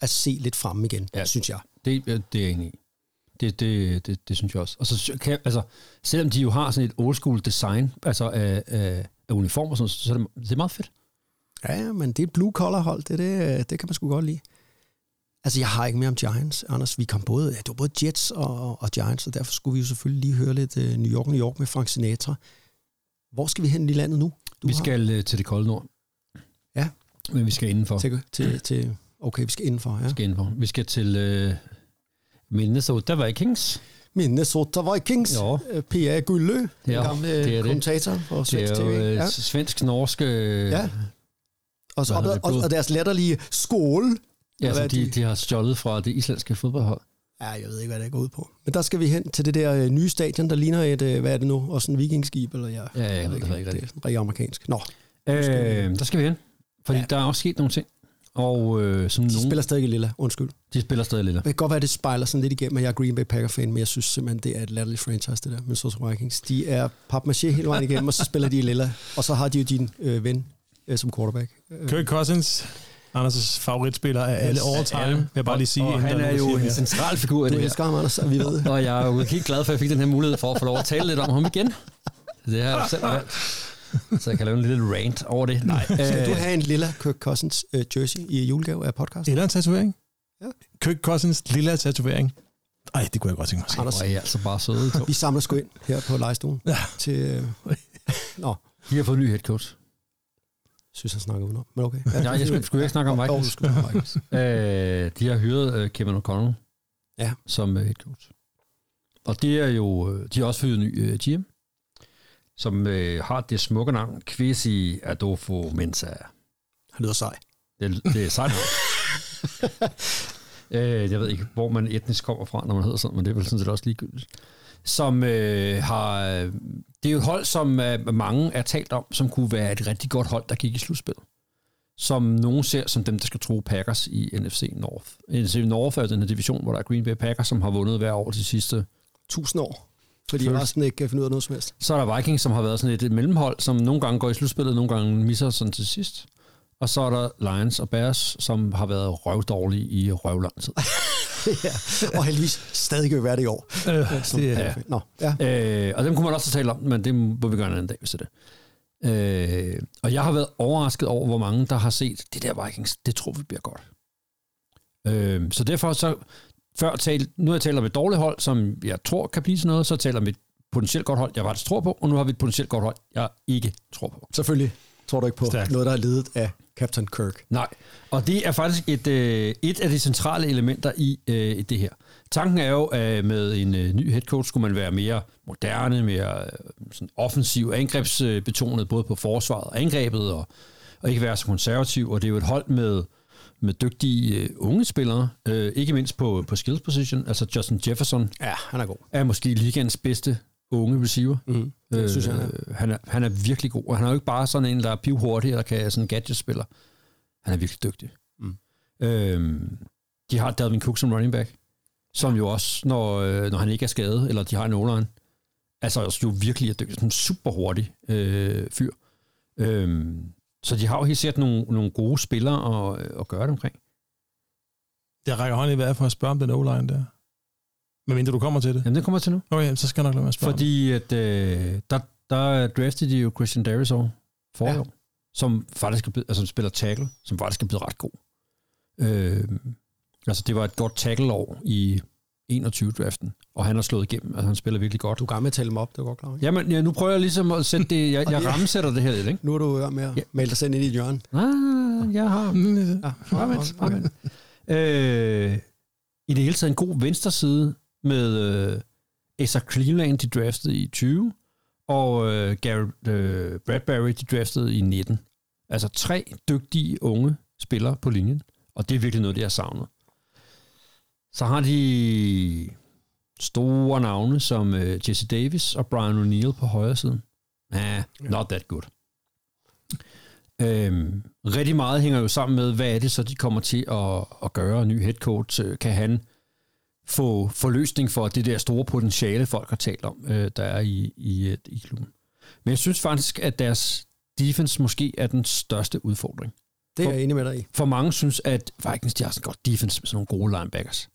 at se lidt fremme igen, ja. Synes jeg. Det, det er jeg enig i. Det, det, det, det synes jeg også. Og så kan jeg, altså, selvom de jo har sådan et old school design, altså af, af, af uniform og sådan, så er det, det er meget fedt. Ja, men det er et blue collar hold, det, det, det kan man sgu godt lide. Altså, jeg har ikke mere om Giants, Anders. Vi kom både, ja, det var både Jets og, og Giants, og derfor skulle vi jo selvfølgelig lige høre lidt uh, New York, New York med Frank Sinatra. Hvor skal vi hen i landet nu? Du vi har- skal uh, til det kolde nord. Ja. Men vi skal indenfor. Til, til, til, okay, vi skal indenfor, ja. Vi skal indenfor. Vi skal til uh, Minnesota Vikings. Minnesota Vikings. Ja. Øh, P.A. Gullø, den Ja, gamle det er det. kommentator for Det Svensk er TV. jo uh, Ja. svensk-norske... Ja. Og, så, og, og, og deres latterlige skål. Ja, er de, de? har stjålet fra det islandske fodboldhold. Ja, jeg ved ikke, hvad det går ud på. Men der skal vi hen til det der øh, nye stadion, der ligner et, øh, hvad er det nu, også en vikingskib, eller ja, Ja, jeg ved det ikke, ikke det rigtigt. er rigtig amerikansk. Nå, Øh, der skal vi hen. Fordi Ja. ja. der er også sket nogle ting. Og øh, som De nogen, spiller stadig lilla, undskyld. de spiller stadig lille. Det kan godt være, det spejler sådan lidt igennem, at jeg er Green Bay Packer-fan, men jeg synes simpelthen, det er et latterligt franchise, det der Minnesota Vikings. De er papmaché hele vejen igennem, og så spiller de lilla. Og så har de jo din øh, ven øh, som quarterback. Øh, Kirk Cousins, Anders' favoritspiller af alle all time, vil jeg bare lige sige. og han er jo siger en central figur i du det her. elsker ham, Anders, og vi ved det. Og jeg er jo helt glad for, at jeg fik den her mulighed for at få lov at tale lidt om ham igen. Det har jeg selv valgt. Så jeg kan lave en lille rant over det. Nej. Skal du have en lilla Kirk Cousins øh, jersey i julegave af podcast? Eller en tatovering. Ja. Kirk Cousins lille tatovering. Ej, det kunne jeg godt tænke mig at se. Anders, er altså bare søde. vi samler sgu ind her på lejestuen Ja. til... Øh, nå, De har fået en ny head coach. Synes jeg snakker udenom, men okay. Nej, jeg skulle, skulle ikke snakke om Vikings. om Vikings. Øh, de har hyret øh, Kevin O'Connell Ja. som øh, head coach. Og det er jo, øh, de har også fyret en ny øh, GM, som øh, har det smukke navn, Kwesi Adolfo Mensa. Han lyder sej. Det, det er sejt øh, jeg ved ikke, hvor man etnisk kommer fra, når man hedder sådan, men det er vel sådan set også ligegyldigt. Som øh, har... Det er jo et hold, som øh, mange er talt om, som kunne være et rigtig godt hold, der gik i slutspil. Som nogen ser som dem, der skal tro Packers i NFC North. NFC North er den her division, hvor der er Green Bay Packers, som har vundet hver år de sidste Tusind år. Fordi Føles- resten ikke kan finde ud af noget som helst. Så er der Vikings, som har været sådan et, et mellemhold, som nogle gange går i slutspillet, nogle gange misser sådan til sidst. Og så er der Lions og Bears, som har været røvdårlige i røv lang tid. ja. Og heldigvis stadig vil være det i år. Øh, Som, det er, ja. Nå, ja. Øh, og dem kunne man også tale om, men det må vi gøre en anden dag, hvis det er det. Øh, og jeg har været overrasket over, hvor mange, der har set, det der Vikings, det tror vi bliver godt. Øh, så derfor så, før talt, nu har jeg talt om et dårligt hold, som jeg tror kan blive sådan noget, så taler jeg om et potentielt godt hold, jeg faktisk tror på, og nu har vi et potentielt godt hold, jeg ikke tror på. Selvfølgelig tror du ikke på Stærkt. noget, der er ledet af Captain Kirk. Nej, og det er faktisk et, øh, et af de centrale elementer i øh, det her. Tanken er jo, at med en øh, ny head coach skulle man være mere moderne, mere øh, sådan offensiv, angrebsbetonet, både på forsvaret og angrebet, og, og ikke være så konservativ. Og det er jo et hold med, med dygtige øh, unge spillere, øh, ikke mindst på, på skills position. Altså Justin Jefferson Ja, han er god. er måske ligands bedste unge receiver. Mm. Det synes jeg, han er. Øh, han, er, han er virkelig god, og han er jo ikke bare sådan en, der er pivhurtig, eller kan sådan en gadget-spiller. Han er virkelig dygtig. Mm. Øhm, de har Dalvin Cook som running back, som jo også, når, øh, når han ikke er skadet, eller de har en o altså også jo virkelig er dygtig, sådan en super hurtig øh, fyr. Øhm, så de har jo helt sikkert nogle, nogle gode spillere at, at gøre det omkring. jeg rækker hånden i vejret for at spørge om den o-line der. Men mindre du kommer til det. Jamen, det kommer jeg til nu. Okay, så skal jeg nok lade være at spørge. Fordi at, øh, der, der draftede de jo Christian Darisaw forrige Ja. ja. som faktisk er blevet, altså, som spiller tackle, som faktisk er blevet ret god. Øh, altså det var et godt tackle-år i 21-draften, og han har slået igennem, altså han spiller virkelig godt. Du er gang med at tale dem op, det er godt klar. Ikke? Jamen, ja, nu prøver jeg ligesom at sætte det, jeg, jeg rammesætter det her lidt, ikke? Nu er du i gang med at Ja. male dig selv ind i et hjørne. Ah, jeg har... Ja, Bare vent, bare vent. Øh, I det hele taget en god venstre side med øh, Asa Cleveland, de draftede i 20, og øh, Gary øh, Bradbury, de draftede i 19. Altså tre dygtige unge spillere på linjen, og det er virkelig noget, de har savnet. Så har de store navne som øh, Jesse Davis og Brian O'Neill på højre siden. Nah, not that good. Øhm, rigtig meget hænger jo sammen med, hvad er det så, de kommer til at, at gøre. Ny head coach, øh, kan han få, få løsning for det der store potentiale, folk har talt om, øh, der er i, i, øh, i klubben. Men jeg synes faktisk, at deres defense måske er den største udfordring. Det er jeg enig med dig i. For mange synes, at Vikings de har sådan godt defense med sådan nogle gode linebackers.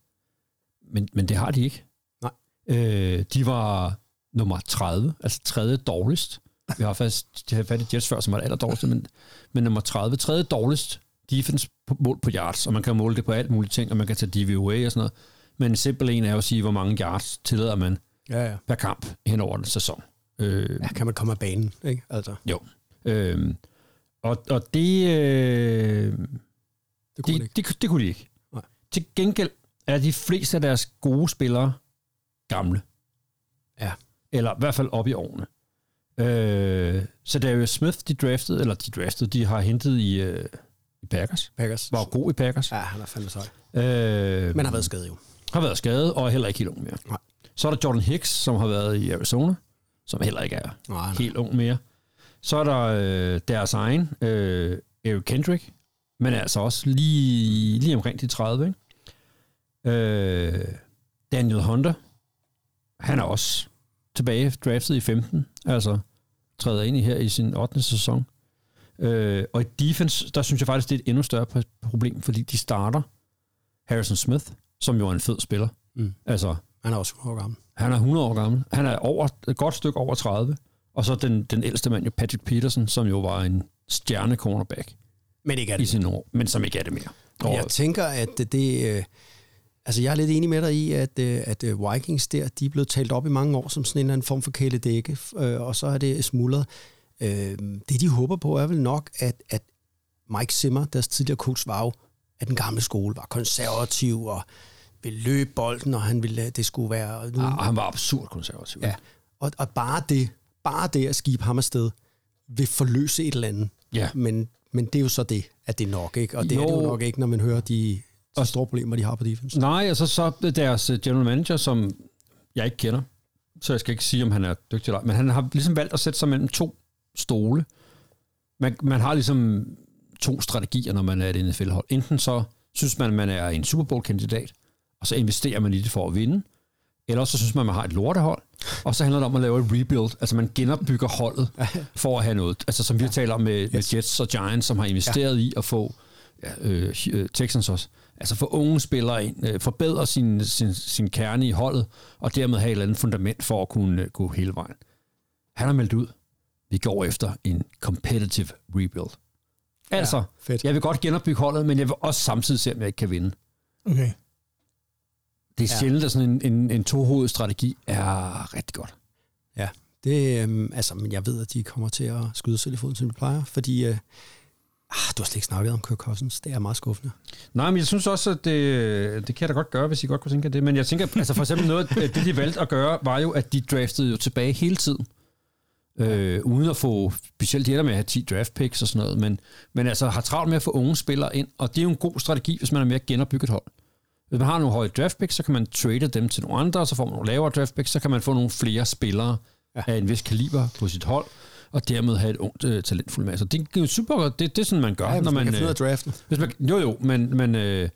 Men, men det har de ikke. Nej. Øh, de var nummer 30, altså tredje dårligst. Vi har faktisk de har fat i Jets før, som var det aller dårligste, men, men nummer 30, tredje dårligst defense på, mål på yards, og man kan måle det på alt muligt ting, og man kan tage DVOA og sådan noget. Men en simpel en er jo at sige, hvor mange yards tillader man Ja, ja. per kamp hen over en sæson. Øh, Ja, kan man komme af banen, ikke? Altså, jo. Øh, og, og det... Øh, det kunne de, det ikke. det, det kunne de ikke. Nej. Til gengæld er de fleste af deres gode spillere gamle. Ja. Eller i hvert fald op i årene. Øh, så Darius Smith, de draftede, eller de draftede, de har hentet i, øh, i Packers. Packers. Var god i Packers. Ja, han er fandme sej. Øh, Men har været skadet jo. Har været skadet, og er heller ikke helt ung mere. Nej. Så er der Jordan Hicks, som har været i Arizona, som heller ikke er Nej, nej. helt ung mere. Så er der øh, deres egen, øh, Eric Kendrick, Men altså også lige, lige omkring de 30, ikke? Øh, Daniel Hunter, han er også tilbage draftet i 15, altså træder ind i her i sin 8. sæson. Øh, og i defense, der synes jeg faktisk, det er et endnu større problem, fordi de starter Harrison Smith, som jo er en fed spiller. Mm. Altså, Han er også 100 år gammel. han er 100 år gammel. Han er over, et godt stykke over 30. Og så den, den ældste mand, jo Patrick Peterson, som jo var en stjerne cornerback Men ikke er i det. sine år, men som ikke er det mere. Og, Jeg tænker, at det... Øh, altså, jeg er lidt enig med dig i, at, øh, at øh, Vikings der, de er blevet talt op i mange år som sådan en eller anden form for kæledække, øh, og så er det smuldret. Øh, det, de håber på, er vel nok, at, at Mike Zimmer, deres tidligere coach, var jo af den gamle skole, var konservativ og ville løbe bolden, og han ville, det skulle være... Nu, ah, han var absurd konservativ. ja. og, og bare det, bare det at skibe ham afsted, vil forløse et eller andet. Ja. Men, men det er jo så det, at det er nok, ikke? Og det jo. er det Jo. nok ikke, når man hører de, de store problemer, de har på defense. Nej, og så, deres øh, general manager, som jeg ikke kender, så jeg skal ikke sige, om han er dygtig eller men han har ligesom valgt at sætte sig mellem to stole. Man, man har ligesom to strategier, når man er et NFL-hold. Enten så synes man, man er en Super Bowl-kandidat, og så investerer man i det for at vinde, eller så synes man, man har et lortehold, og så handler det om at lave et rebuild, altså man genopbygger holdet for at have noget. Altså som vi har talt om med, med Jets og Giants, som har investeret i at få ja, øh, øh, Texans også, altså få unge spillere ind, øh, forbedre sin, sin, sin kerne i holdet, og dermed have et eller andet fundament for at kunne øh, gå hele vejen. Han har meldt ud, vi går efter en competitive rebuild. Altså, Ja, fedt. jeg vil godt genopbygge holdet, men jeg vil også samtidig se, om jeg ikke kan vinde. Okay. Det er Ja. sjældent, at sådan en, en, en tohovedet strategi er rigtig godt. Ja, det, øhm, altså, men jeg ved, at de kommer til at skyde sig i foden, som de plejer, fordi øh, ah, du har slet ikke snakket om Kirk Cousins. Det er meget skuffende. Nej, men jeg synes også, at det, det kan jeg da godt gøre, hvis I godt kunne tænke det. Men jeg tænker, altså for eksempel noget af det, de valgte at gøre, var jo, at de draftede jo tilbage hele tiden. Øh, uden at få, specielt de ender med at have 10 draft picks og sådan noget, men, men altså har travlt med at få unge spillere ind, og det er jo en god strategi, hvis man er med at genopbygge et hold. Hvis man har nogle høje draft picks, så kan man trade dem til nogle andre, og så får man nogle lavere draft picks, så kan man få nogle flere spillere ja. af en vis kaliber på sit hold, og dermed have et ungt øh, talentfuldt masse. Det er jo super godt. Det, det er sådan, man gør, Ja, når man, man... kan øh, af draften. hvis man, jo, jo, men, men øh,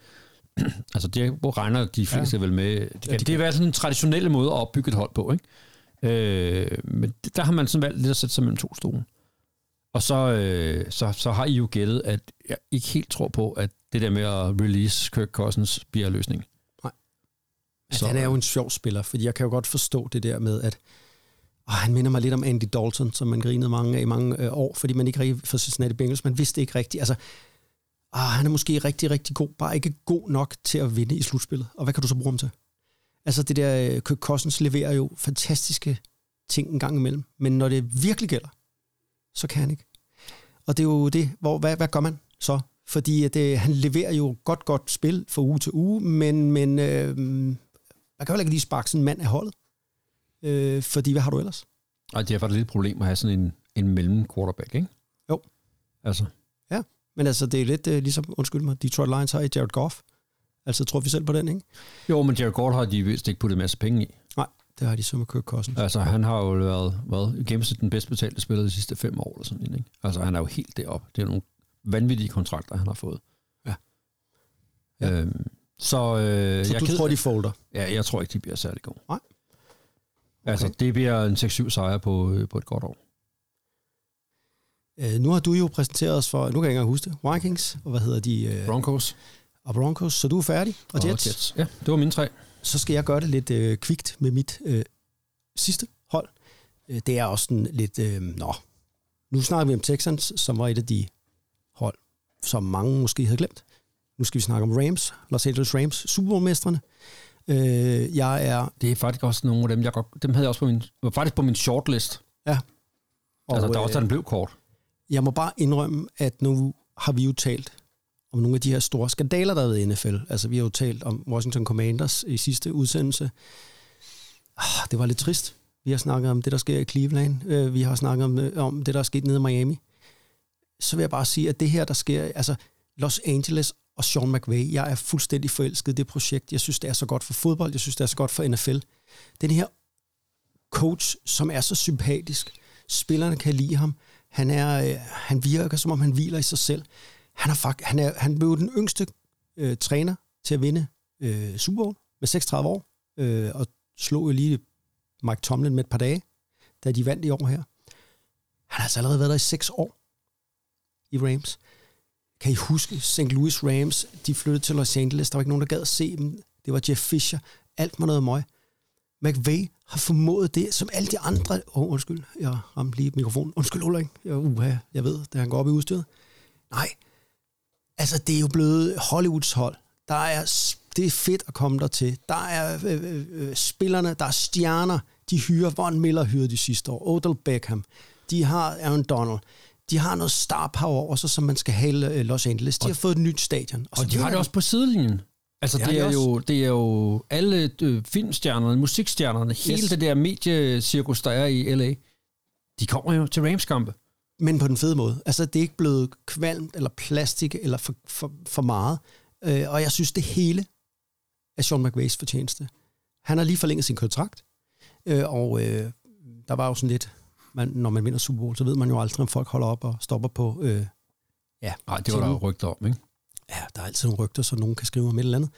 altså det hvor regner de fleste ja. vel med. Det, kan, det er i hvert fald en traditionelle måde at opbygge et hold på, ikke? Øh, men det- der har man sådan valgt lidt at sætte sig mellem to stole. Og så, øh, så, så har I jo gættet, at jeg ikke helt tror på, at det der med at release Kirk Cousins bliver løsning. Altså, Så- han er jo en sjov spiller, fordi jeg kan jo godt forstå det der med, at åh, han minder mig lidt om Andy Dalton, som man grinede mange af i mange øh, år, fordi man ikke rigtig for Cincinnati Bengals, man vidste ikke rigtigt. Altså, ah, han er måske rigtig, rigtig god, bare ikke god nok til at vinde i slutspillet. Og hvad kan du så bruge ham til? Altså, det der øh, Kirk Cousins leverer jo fantastiske ting en gang imellem, men når det virkelig gælder, så kan han ikke. Og det er jo det, hvor, hvad, hvad gør man så? Fordi at, øh, han leverer jo godt, godt spil fra uge til uge, men, men øh, man kan jo ikke lige sparke sådan en mand af holdet. Øh, fordi hvad har du ellers? Og det er faktisk lidt et problem at have sådan en, en mellem quarterback, ikke? Jo. Altså, Men altså, det er lidt øh, ligesom, undskyld mig, Detroit Lions har i Jared Goff. Altså, tror vi selv på den, ikke? jo, men Jared Goff har de vist ikke puttet en masse penge i. Det har de så med Kirk Cousins. Altså, han har jo været, været i gennemsnit den bedst betalte spiller de sidste fem år, eller sådan ikke? Altså, han er jo helt deroppe. Det er nogle vanvittige kontrakter, han har fået. Ja. ja. Øhm, så øh, Så jeg du ked- tror, de folder? Ja, jeg tror ikke, de bliver særlig gode. Nej. Altså, det bliver en 6-7 sejre på, øh, på et godt år. Øh, nu har du jo præsenteret os for, nu kan jeg ikke engang huske det, Vikings, og hvad hedder de? Øh, Broncos og Broncos, så du er færdig. Og, og Jets. Jets. Ja, det var mine tre. Så skal jeg gøre det lidt øh, kvikt med mit øh, sidste hold. Øh, det er også sådan lidt, øh, nå, nu snakker vi om Texans, som var et af de hold, som mange måske havde glemt. Nu skal vi snakke om Rams, Los Angeles Rams, Super Bowl-mestrene. Øh, jeg er... Det er faktisk også nogle af dem, jeg godt, dem havde jeg også på min, var faktisk på min shortlist. Og, altså, der er også, da øh, den blev kort. Jeg må bare indrømme, at nu har vi jo talt om nogle af de her store skandaler, der har været i NFL. Altså, vi har jo talt om Washington Commanders i sidste udsendelse. Ah, det var lidt trist. Vi har snakket om det, der sker i Cleveland. Øh, vi har snakket om, øh, om det, der er sket nede i Miami. Så vil jeg bare sige, at det her, der sker... Altså, Los Angeles og Sean McVay, jeg er fuldstændig forelsket i det projekt. Jeg synes, det er så godt for fodbold. Jeg synes, det er så godt for NFL. Den her coach, som er så sympatisk. Spillerne kan lide ham. Han, er, øh, han virker, som om han hviler i sig selv. Han, er, han, er, han blev den yngste øh, træner til at vinde øh, Super Bowl med 36 år, øh, og slog jo lige Mike Tomlin med et par dage, da de vandt i år her. Han har altså allerede været der i 6 år i Rams. Kan I huske St. Louis Rams? De flyttede til Los Angeles. Der var ikke nogen, der gad at se dem. Det var Jeff Fisher. Alt var noget møg. McVay har formået det, som alle de andre... Åh, oh, undskyld, jeg ramte lige mikrofonen. Undskyld, Ulrik. Jeg, uh, jeg ved, da han går op i udstyret. Nej, altså det er jo blevet Hollywoods hold. Der er, det er fedt at komme der til. Der er øh, øh, øh, spillerne, der er stjerner. De hyrer, Von Miller hyrede de sidste år. Odell Beckham. De har Aaron Donald. De har noget star power over sig, som man skal have øh, Los Angeles. De har fået et nyt stadion. Og de har det også på sidelinjen. Altså, Det det, det, de er jo, det er jo alle øh, filmstjernerne, musikstjernerne, hele Yes. det der mediecirkus, der er i L.A., de kommer jo til Rams-kampe. Men på den fede måde. Altså, det er ikke blevet kvalmt eller plastik eller for, for, for meget. Øh, og jeg synes, det hele er Sean McVays fortjeneste. Han har lige forlænget sin kontrakt, øh, og øh, der var jo sådan lidt, man, når man vinder Super Bowl, så ved man jo aldrig, om folk holder op og stopper på... Øh, ja, Nej, det var der jo rygter om, ikke? ja, der er altid nogle rygter, så nogen kan skrive om et eller andet.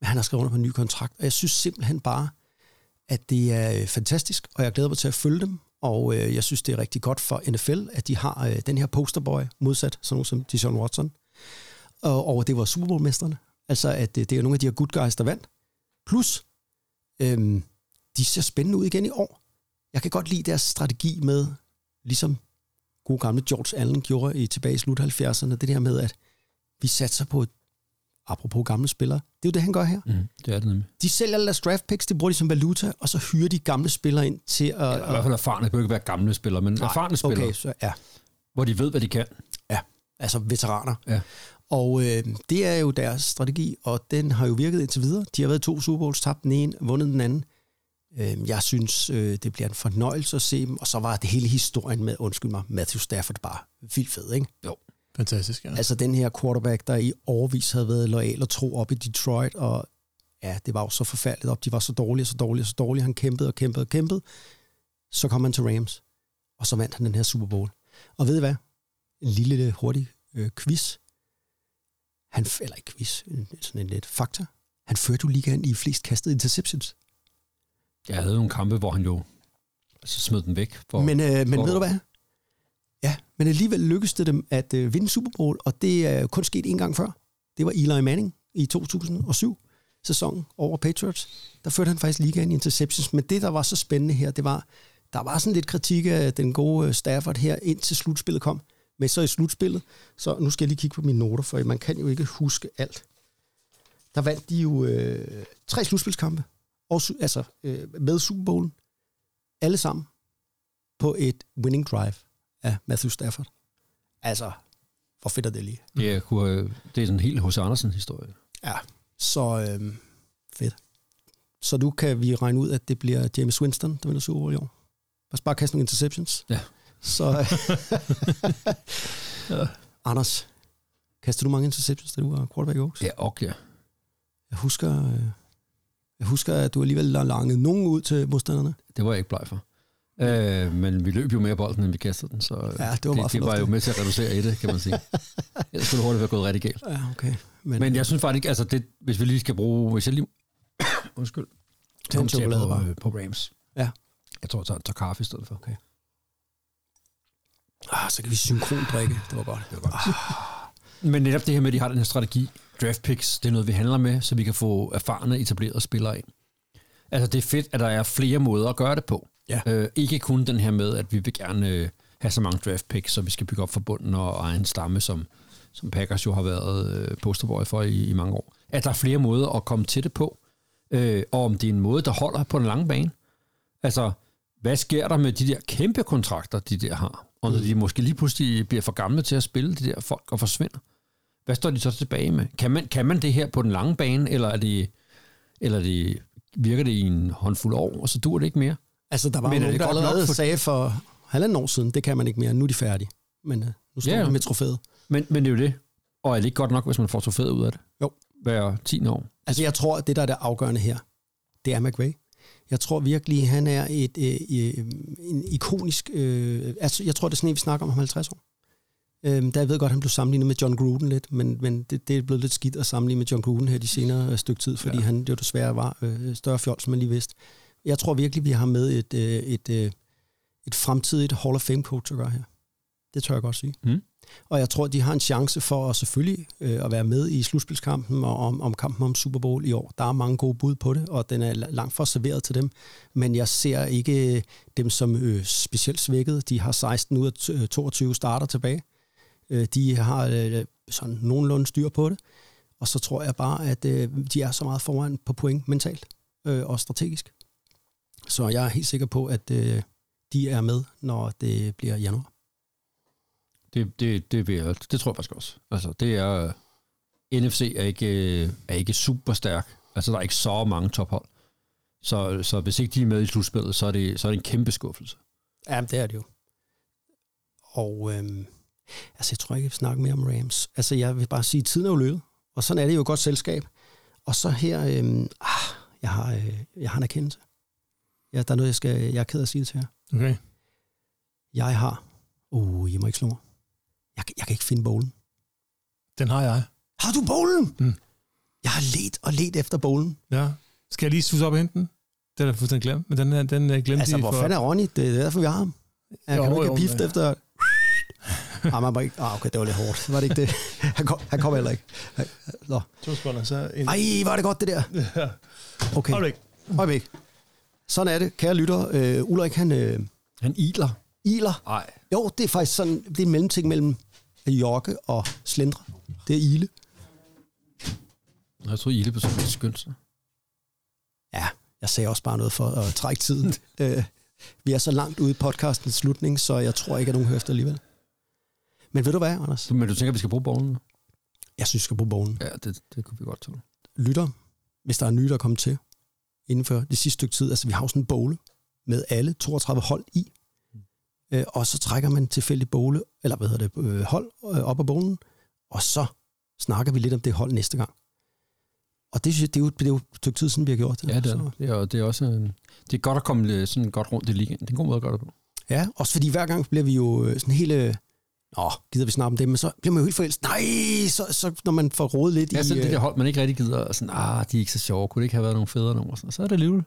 Men han har skrevet under på en ny kontrakt, og jeg synes simpelthen bare, at det er øh, fantastisk, og jeg glæder mig til at følge dem. Og øh, jeg synes, det er rigtig godt for NFL, at de har øh, den her posterboy, modsat sådan nogen som Deshaun Watson. Og, og det var Super Bowl-mesterne. Altså, at øh, det er nogle af de her good guys, der vandt. Plus, øh, de ser spændende ud igen i år. Jeg kan godt lide deres strategi med, ligesom gode gamle George Allen gjorde i tilbage i slut 70'erne, det der med, at vi satser på, et, apropos gamle spillere, det er jo det, han gør her. Mm, det er det nemlig. De sælger alle deres draft picks, det bruger de som valuta, og så hyrer de gamle spillere ind til at... Eller, I hvert fald erfarne, det behøver ikke være gamle spillere, men Nej, erfarne spillere, Okay, så, ja, hvor de ved, hvad de kan. ja, altså veteraner. Ja. Og øh, det er jo deres strategi, og den har jo virket indtil videre. De har været to Super Bowls, tabt den ene, vundet den anden. Øh, jeg synes, øh, det bliver en fornøjelse at se dem, og så var det hele historien med, undskyld mig, Matthew Stafford bare vildt fed, ikke? Fantastisk, ja. Altså den her quarterback, der i overvis havde været lojal og tro op i Detroit, og ja, det var jo så forfærdeligt op. De var så dårlige, og så dårlige, og så dårlige. Han kæmpede og kæmpede og kæmpede. Så kom han til Rams, og så vandt han den her Super Bowl. Og ved I hvad? En lille hurtig øh, quiz. Han, eller ikke quiz, en- sådan en lidt fakta. Han førte jo ligaen i flest kastede interceptions. Jeg havde nogle kampe, hvor han jo altså, smed den væk. For, Men, øh, men for- ved du hvad? Ja, men alligevel lykkedes det dem at øh, vinde Super Bowl, og det er kun sket en gang før. Det var Eli Manning i 2007 sæsonen over Patriots. Der førte han faktisk ligaen i interceptions, men det, der var så spændende her, det var, der var sådan lidt kritik af den gode øh, Stafford her, indtil slutspillet kom. Men så i slutspillet, så nu skal jeg lige kigge på mine noter, for man kan jo ikke huske alt. Der vandt de jo øh, tre slutspilskampe, og, altså øh, med Super Bowlen, alle sammen på et winning drive af Matthew Stafford. Altså, hvor fedt er det lige? Ja, kunne, øh, det er sådan en helt H.C. Andersen-historie. Ja, så øhm, fedt. Så nu kan vi regne ud, at det bliver James Winston, der vinder Super Bowl i år. Bare bare kaste nogle interceptions. Ja. Så, Anders, kaster du mange interceptions, da du var quarterback i Oaks? Ja, og ja. Jeg husker, øh, jeg husker, at du alligevel langet nogen ud til modstanderne. Det var jeg ikke bleg for. Øh, men vi løb jo mere bolden, end vi kastede den, så øh, Ja, det var meget det, det var jo med til at reducere i det, kan man sige. Ellers skulle det hurtigt være gået rigtig galt. Ja, okay. Men, Men jeg synes faktisk altså det, hvis vi lige skal bruge, hvis jeg lige, undskyld, Tag en kommenterer chokolade på, øh, på Rams. Ja. Jeg tror, jeg tager, tager kaffe i stedet for. Okay. ah, så kan vi synkron drikke. Det var godt. Det var godt. Men netop det her med, at de har den her strategi, draft picks, det er noget, vi handler med, så vi kan få erfarne, etablerede spillere ind. Altså, det er fedt, at der er flere måder at gøre det på. Ja. Øh, ikke kun den her med, at vi vil gerne øh, have så mange draft picks, så vi skal bygge op for bunden og egen stamme, som, som Packers jo har været øh, posterboy for i, i mange år. At der er flere måder at komme til det på, øh, og om det er en måde, der holder på den lange bane. Altså, hvad sker der med de der kæmpe kontrakter, de der har? Og når de måske lige pludselig bliver for gamle til at spille de der folk og forsvinder. Hvad står de så tilbage med? Kan man, kan man det her på den lange bane, eller, er det, eller er det, virker det i en håndfuld år, og så dur det ikke mere? Altså, der var Men er nogen, det der allerede for- sagde for halvanden år siden, det kan man ikke mere, nu er de færdige. Men uh, nu står Ja, med trofæet. Men, men det er jo det. Og er det ikke godt nok, hvis man får trofæet ud af det? Jo. Hver 10 år. Altså, jeg tror, at det, der er det afgørende her, det er McVay. Jeg tror virkelig, han er et, øh, øh, en ikonisk... Øh, altså, jeg tror, det er sådan en, vi snakker om om 50 år. Øhm, der jeg ved godt, at han blev sammenlignet med John Gruden lidt, men, men det, det er blevet lidt skidt at sammenligne med John Gruden her de senere øh, stykke tid, fordi ja. han jo desværre var øh, større fjold, som man lige vidste. Jeg tror virkelig, vi har med et, øh, et, øh, et fremtidigt Hall of Fame coach at gøre her. Det tør jeg godt sige. Mm. Og jeg tror, de har en chance for at selvfølgelig øh, at være med i slutspilskampen og om, om kampen om Super Bowl i år. Der er mange gode bud på det, og den er langt fra serveret til dem. Men jeg ser ikke dem som øh, specielt svækket. De har 16 ud af t- øh, 22 starter tilbage. Øh, de har øh, sådan nogenlunde styr på det. Og så tror jeg bare, at øh, de er så meget foran på point mentalt øh, og strategisk. Så jeg er helt sikker på, at øh, de er med, når det bliver januar. Det, det, det, vil jeg, det tror jeg faktisk også. Altså, det er... NFC er ikke, er ikke super stærk. Altså, der er ikke så mange tophold. Så, så hvis ikke de er med i slutspillet, så er det, så er det en kæmpe skuffelse. Ja, det er det jo. Og øhm, altså, jeg tror ikke, jeg vil snakke mere om Rams. Altså, jeg vil bare sige, at tiden er jo løbet. Og sådan er det jo et godt selskab. Og så her, øhm, ah, jeg, har, øh, jeg har en erkendelse. Ja, der er noget, jeg, skal, jeg er ked af at sige det til jer. Okay. Jeg har... Uh, I må ikke slå mig. Jeg, kan- jeg kan ikke finde bowlen. Den har jeg. Har du bowlen? Mm. Jeg har let og let efter bowlen. Ja. Skal jeg lige susse op og hente den? Den er da fuldstændig glemt, men den, her, den øh, glemte Altså, hvor for... fanden er Ronny? Det er derfor, vi har ham. Han Jo, kan du ikke jo, have pift efter... Ah, man ikke... Ah, okay, det var lidt hårdt. Var det ikke det? Han kom, han kom heller ikke. Nå. To sekunder, så en... Ej, var det godt, det der. Ja. Okay. Øjeblik. Øjeblik. Sådan er det, kære lytter. Øh, Ulrik, han øh, Han iler. iler. Nej. Jo, det er faktisk sådan, det er mellemting mellem jokke og slendre. Det er ile. Jeg tror, ile på sådan skønt sig. Ja, jeg sagde også bare noget for at trække tiden. øh, vi er så langt ude i podcastens slutning, så jeg tror ikke, at nogen hører efter alligevel. Men ved du hvad, Anders? Men du tænker, at vi skal bruge bollen? Jeg synes, vi skal bruge bogen. Ja, det, det kunne vi godt tåle. Lytter, hvis der er nye, der er kommet til inden for det sidste stykke tid. Altså, vi har jo sådan en bowle med alle 32 hold i. Øh, og så trækker man tilfældigt bowle, eller hvad hedder det, øh, hold øh, op af bowlen, og så snakker vi lidt om det hold næste gang. Og det, det, er jo, det er jo et stykke tid siden, vi har gjort det. Ja, det er, det. er, det er også en, det er godt at komme sådan godt rundt i ligaen. Det er en god måde at gøre det på. Ja, også fordi hver gang bliver vi jo øh, sådan hele... Åh, gider vi snakke om det, men så bliver man jo helt forelsket. Nej, så, så når man får rodet lidt Ja, i... selv det øh, der hold, man ikke rigtig gider, og sådan, ah, de er ikke så sjove, kunne det ikke have været nogle federe numre? Så er det alligevel.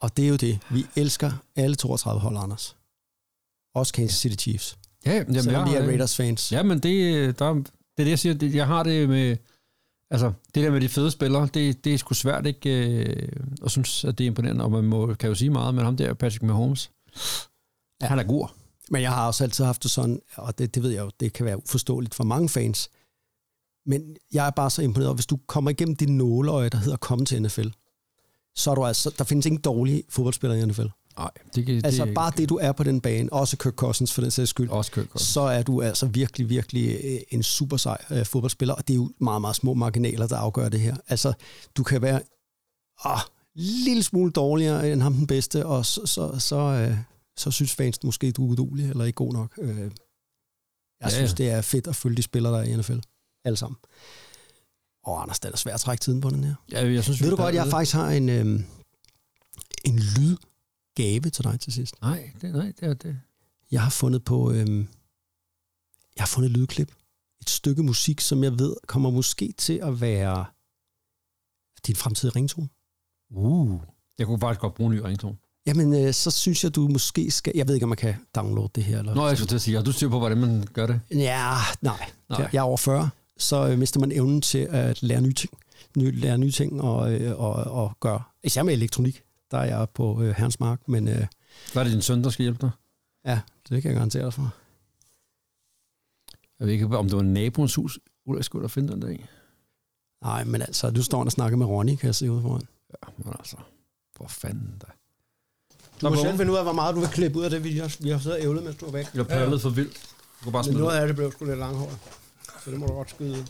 Og det er jo det. Vi elsker alle 32 hold, Anders. Også Kansas City Chiefs. Ja, jamen, Selvom vi er øh, Raiders fans. Ja, men det, der, det er det, jeg siger. Det, jeg har det med... Altså, det der med de fede spillere, det, det er sgu svært ikke øh, at synes, at det er imponerende. Og man må, kan jo sige meget, men ham der, Patrick Mahomes, ja. han er god. Men jeg har også altid haft det sådan, og det, det ved jeg jo, det kan være uforståeligt for mange fans. Men jeg er bare så imponeret, hvis du kommer igennem din nåleøje, der hedder komme til NFL, så er du altså, der findes ingen dårlige fodboldspillere i NFL. Nej, det, det, Altså det, bare det, du er på den bane, også Kirk Cousins for den sags skyld, Også Kirk Cousins. så er du altså virkelig, virkelig øh, en super sej øh, fodboldspiller, og det er jo meget, meget små marginaler, der afgør det her. Altså, du kan være ah, lille smule dårligere end ham den bedste, og så, så, så, øh, så synes fans måske, du er udulig eller ikke god nok. Øh, jeg Ja, synes, ja. det er fedt at følge de spillere, der er i NFL. Alle sammen. Og Anders, det er svært at trække tiden på den her. Ja, jeg synes, Ved du godt, jeg er- faktisk har en, øh, en lydgave til dig til sidst. Nej, det, nej, det er det. Jeg har fundet på, øhm, jeg har fundet et lydklip. Et stykke musik, som jeg ved kommer måske til at være din fremtidige ringtone. Uh, jeg kunne faktisk godt bruge en ny ringtone. Jamen, øh, så synes jeg, du måske skal... Jeg ved ikke, om man kan downloade det her. Eller Nå, jeg skulle til at sige, har du styr på, hvordan man gør det? Ja, nej. Nej. Jeg er over 40, så øh, mister man evnen til at lære nye ting. Ny, lære nye ting og, øh, og, og gøre... Især med elektronik, der er jeg på øh, herrens mark, men øh, Hvad er det din søn, der skal hjælpe dig? ja, det kan jeg garantere dig for. Jeg ved ikke, om det var naboens hus, Ulrik skulle der finde den der i. Nej, men altså, du står og snakker med Ronny, kan jeg se ud foran. Ja, men altså, for fanden da. Du må selv finde ud af, hvor meget du vil klippe ud af det, vi har, vi har siddet og ævlet, mens du var væk. Jeg er pallet for vildt. Du kan bare Men smide noget det. af det blev sgu lidt langhåret. Så det må du godt skyde ud.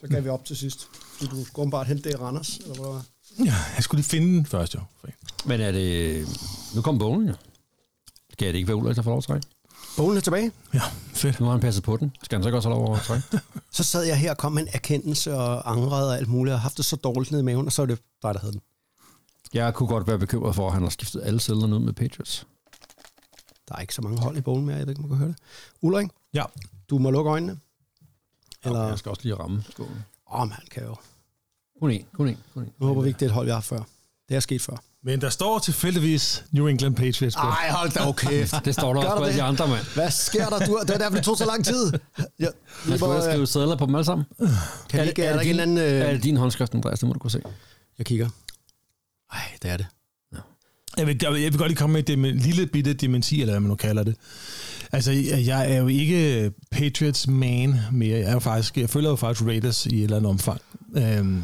Så gav vi op til sidst. Fordi du skulle bare hente det i Randers, eller hvad var. Ja, jeg skulle lige finde den først, jo. Men er det... Nu kom bogen, jo. Skal det ikke være Ulrik, der får lov at trække? Bogen er tilbage. Ja, fedt. Nu har han passet på den. Skal han så ikke også have lov at trække? Så sad jeg her og kom med en erkendelse og angrede og alt muligt, og haft det så dårligt ned i maven, og så var det dig, der havde den. Jeg kunne godt være bekymret for, at han har skiftet alle cellerne ud med Patriots. Der er ikke så mange hold i bogen mere, jeg ved ikke, om man kan høre det. Ulrik, Ja. du må lukke øjnene. Eller... Eller, Jeg skal også lige ramme skålen. åh, oh, man kan jo. Kun en, kun en, kun en. Nu håber vi ikke, det er et hold, vi har haft før. Det er sket før. Men der står tilfældigvis New England Patriots på. Ej, hold da okay. Det står der Gør også på der alle de det? andre, mand. Hvad sker der? Du, det er derfor, det tog så lang tid. Ja, Jeg skulle have skrevet sædler på dem alle sammen. kan vi ikke, er der ikke en din, eller anden... er Øh... det din håndskrift, Andreas? Det må du kunne se. Jeg kigger. Ej, det er det. Jeg vil, jeg vil jeg vil godt lige komme med et lille bitte dementi, eller hvad man nu kalder det. Altså, jeg er jo ikke Patriots man mere. Jeg, er jo faktisk, jeg følger jo faktisk Raiders i et eller andet omfang. Øhm,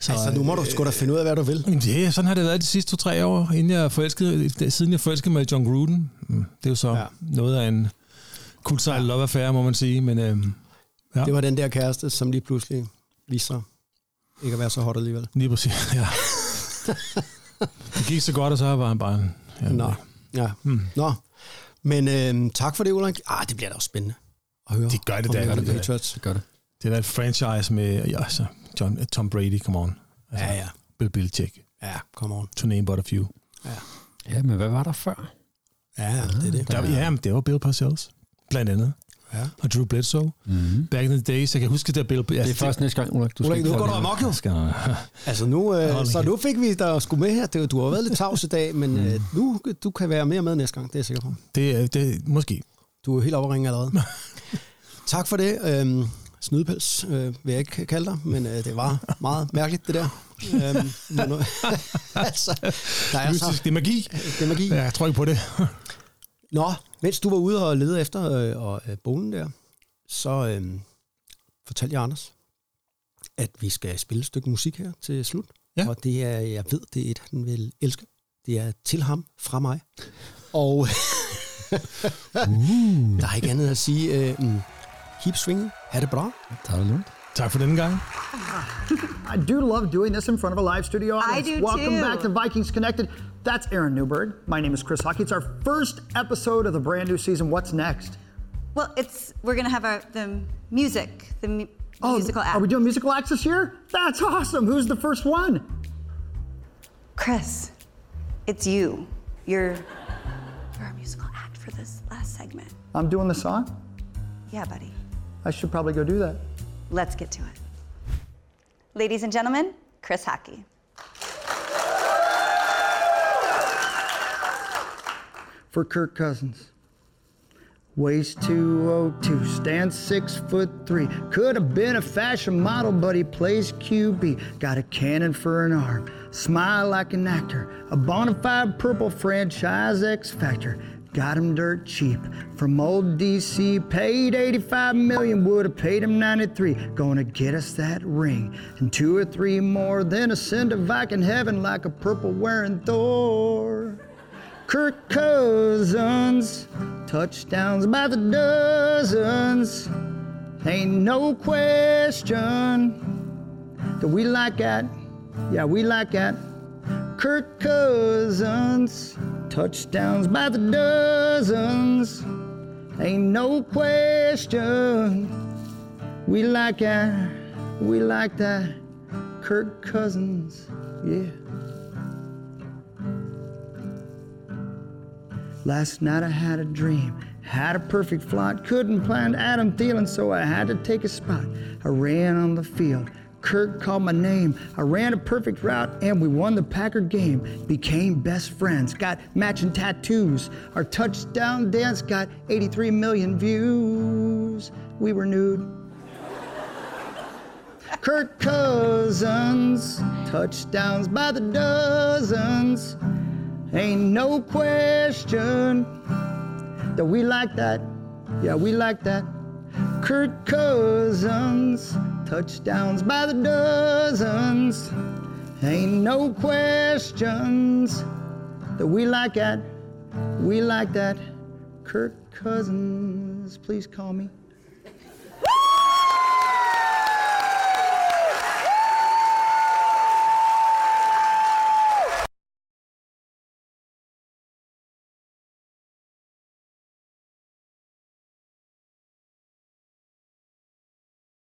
så, Altså, nu må du sgu da finde ud af, hvad du vil. Det, er- sådan har det været de sidste to-tre år, inden jeg forelskede, siden jeg forelskede mig i John Gruden. Mm, Det er jo så Ja. ja. noget af en kulturel ja. love-affære, må man sige. Men øhm, Ja. Det var den der kæreste, som lige pludselig viste sig ikke at være så hot alligevel. lige præcis, ja. det gik så godt, og så var han bare en... Ja, Nå, ja. Hmm. Nå. Men øh, tak for det, Ulrik. Ah, det bliver da også spændende at høre. Det gør det da, det da. Patriots. Det gør det. Det er da et franchise med ja, altså, John, Tom Brady, come on. Altså, Ja, ja. Bill Belichick, Ja, come on. to name but a few. Ja, men hvad var der før? Ja, ja, det er det. Der, ja, men det var Bill Parcells, blandt andet. Ja. Og Drew Bledsoe. Mm-hmm. Back in the days, jeg kan huske, der Bill... Altså, Det er først næste gang, Ulrik. Du Ulrik, nu går du amok jo. Altså nu, øh, så nu fik vi dig sgu med her. Det, du har været lidt tavs i dag, men øh, nu du kan være mere med næste gang, det er jeg sikker på. det, er- det, måske. Du er helt ringe allerede. tak for det. Øhm, snydepels øh, vil jeg ikke kalde dig, men øh, det var meget mærkeligt, det der. Øhm, nu- altså, der er så, det er magi. det er magi. Ja, jeg tror ikke på det. Nå, mens du var ude og lede efter øh, og, øh, bogen der, så øh, fortalte jeg Anders, at vi skal spille et stykke musik her til slut. Ja. Og det er, jeg ved, det er et, han vil elske. Det er til ham fra mig. Og uh. der er ikke andet at sige, øh, mm, keep swinging, ha' det bra. Tag det lugnt. Tak for denne gang. I do love doing this in front of a live studio audience. do Welcome too. back to Vikings Connected. That's Aaron Newberg. My name is Chris Hockey. It's our first episode of the brand new season. What's next? Well, it's we're gonna have our the music, the mu- oh, musical act. Oh, Are we doing musical acts this year? That's awesome. Who's the first one? Chris, it's you. You're you're our musical act for this last segment. I'm doing the song. Yeah, buddy. I should probably go do that. Let's get to it. Ladies and gentlemen, Chris Hockey. For Kirk Cousins. Weighs 202, stands six foot three. Could have been a fashion model, but he plays QB. Got a cannon for an arm, smile like an actor. A bona fide purple franchise X Factor. Got him dirt cheap from old DC. Paid 85 million, would have paid him 93. Gonna get us that ring and two or three more. Then ascend to Viking heaven like a purple wearing Thor. Kirk Cousins, touchdowns by the dozens. Ain't no question that we like that. Yeah, we like that. Kirk Cousins, touchdowns by the dozens. Ain't no question. We like that. We like that. Kirk Cousins, yeah. Last night I had a dream, had a perfect flight, couldn't plan Adam Thielen, so I had to take a spot. I ran on the field. Kirk called my name. I ran a perfect route and we won the Packer game. Became best friends, got matching tattoos. Our touchdown dance got 83 million views. We were nude. Kirk Cousins, touchdowns by the dozens. Ain't no question that we like that. Yeah, we like that. Kirk Cousins, touchdowns by the dozens. Ain't no questions that we like that. We like that. Kirk Cousins, please call me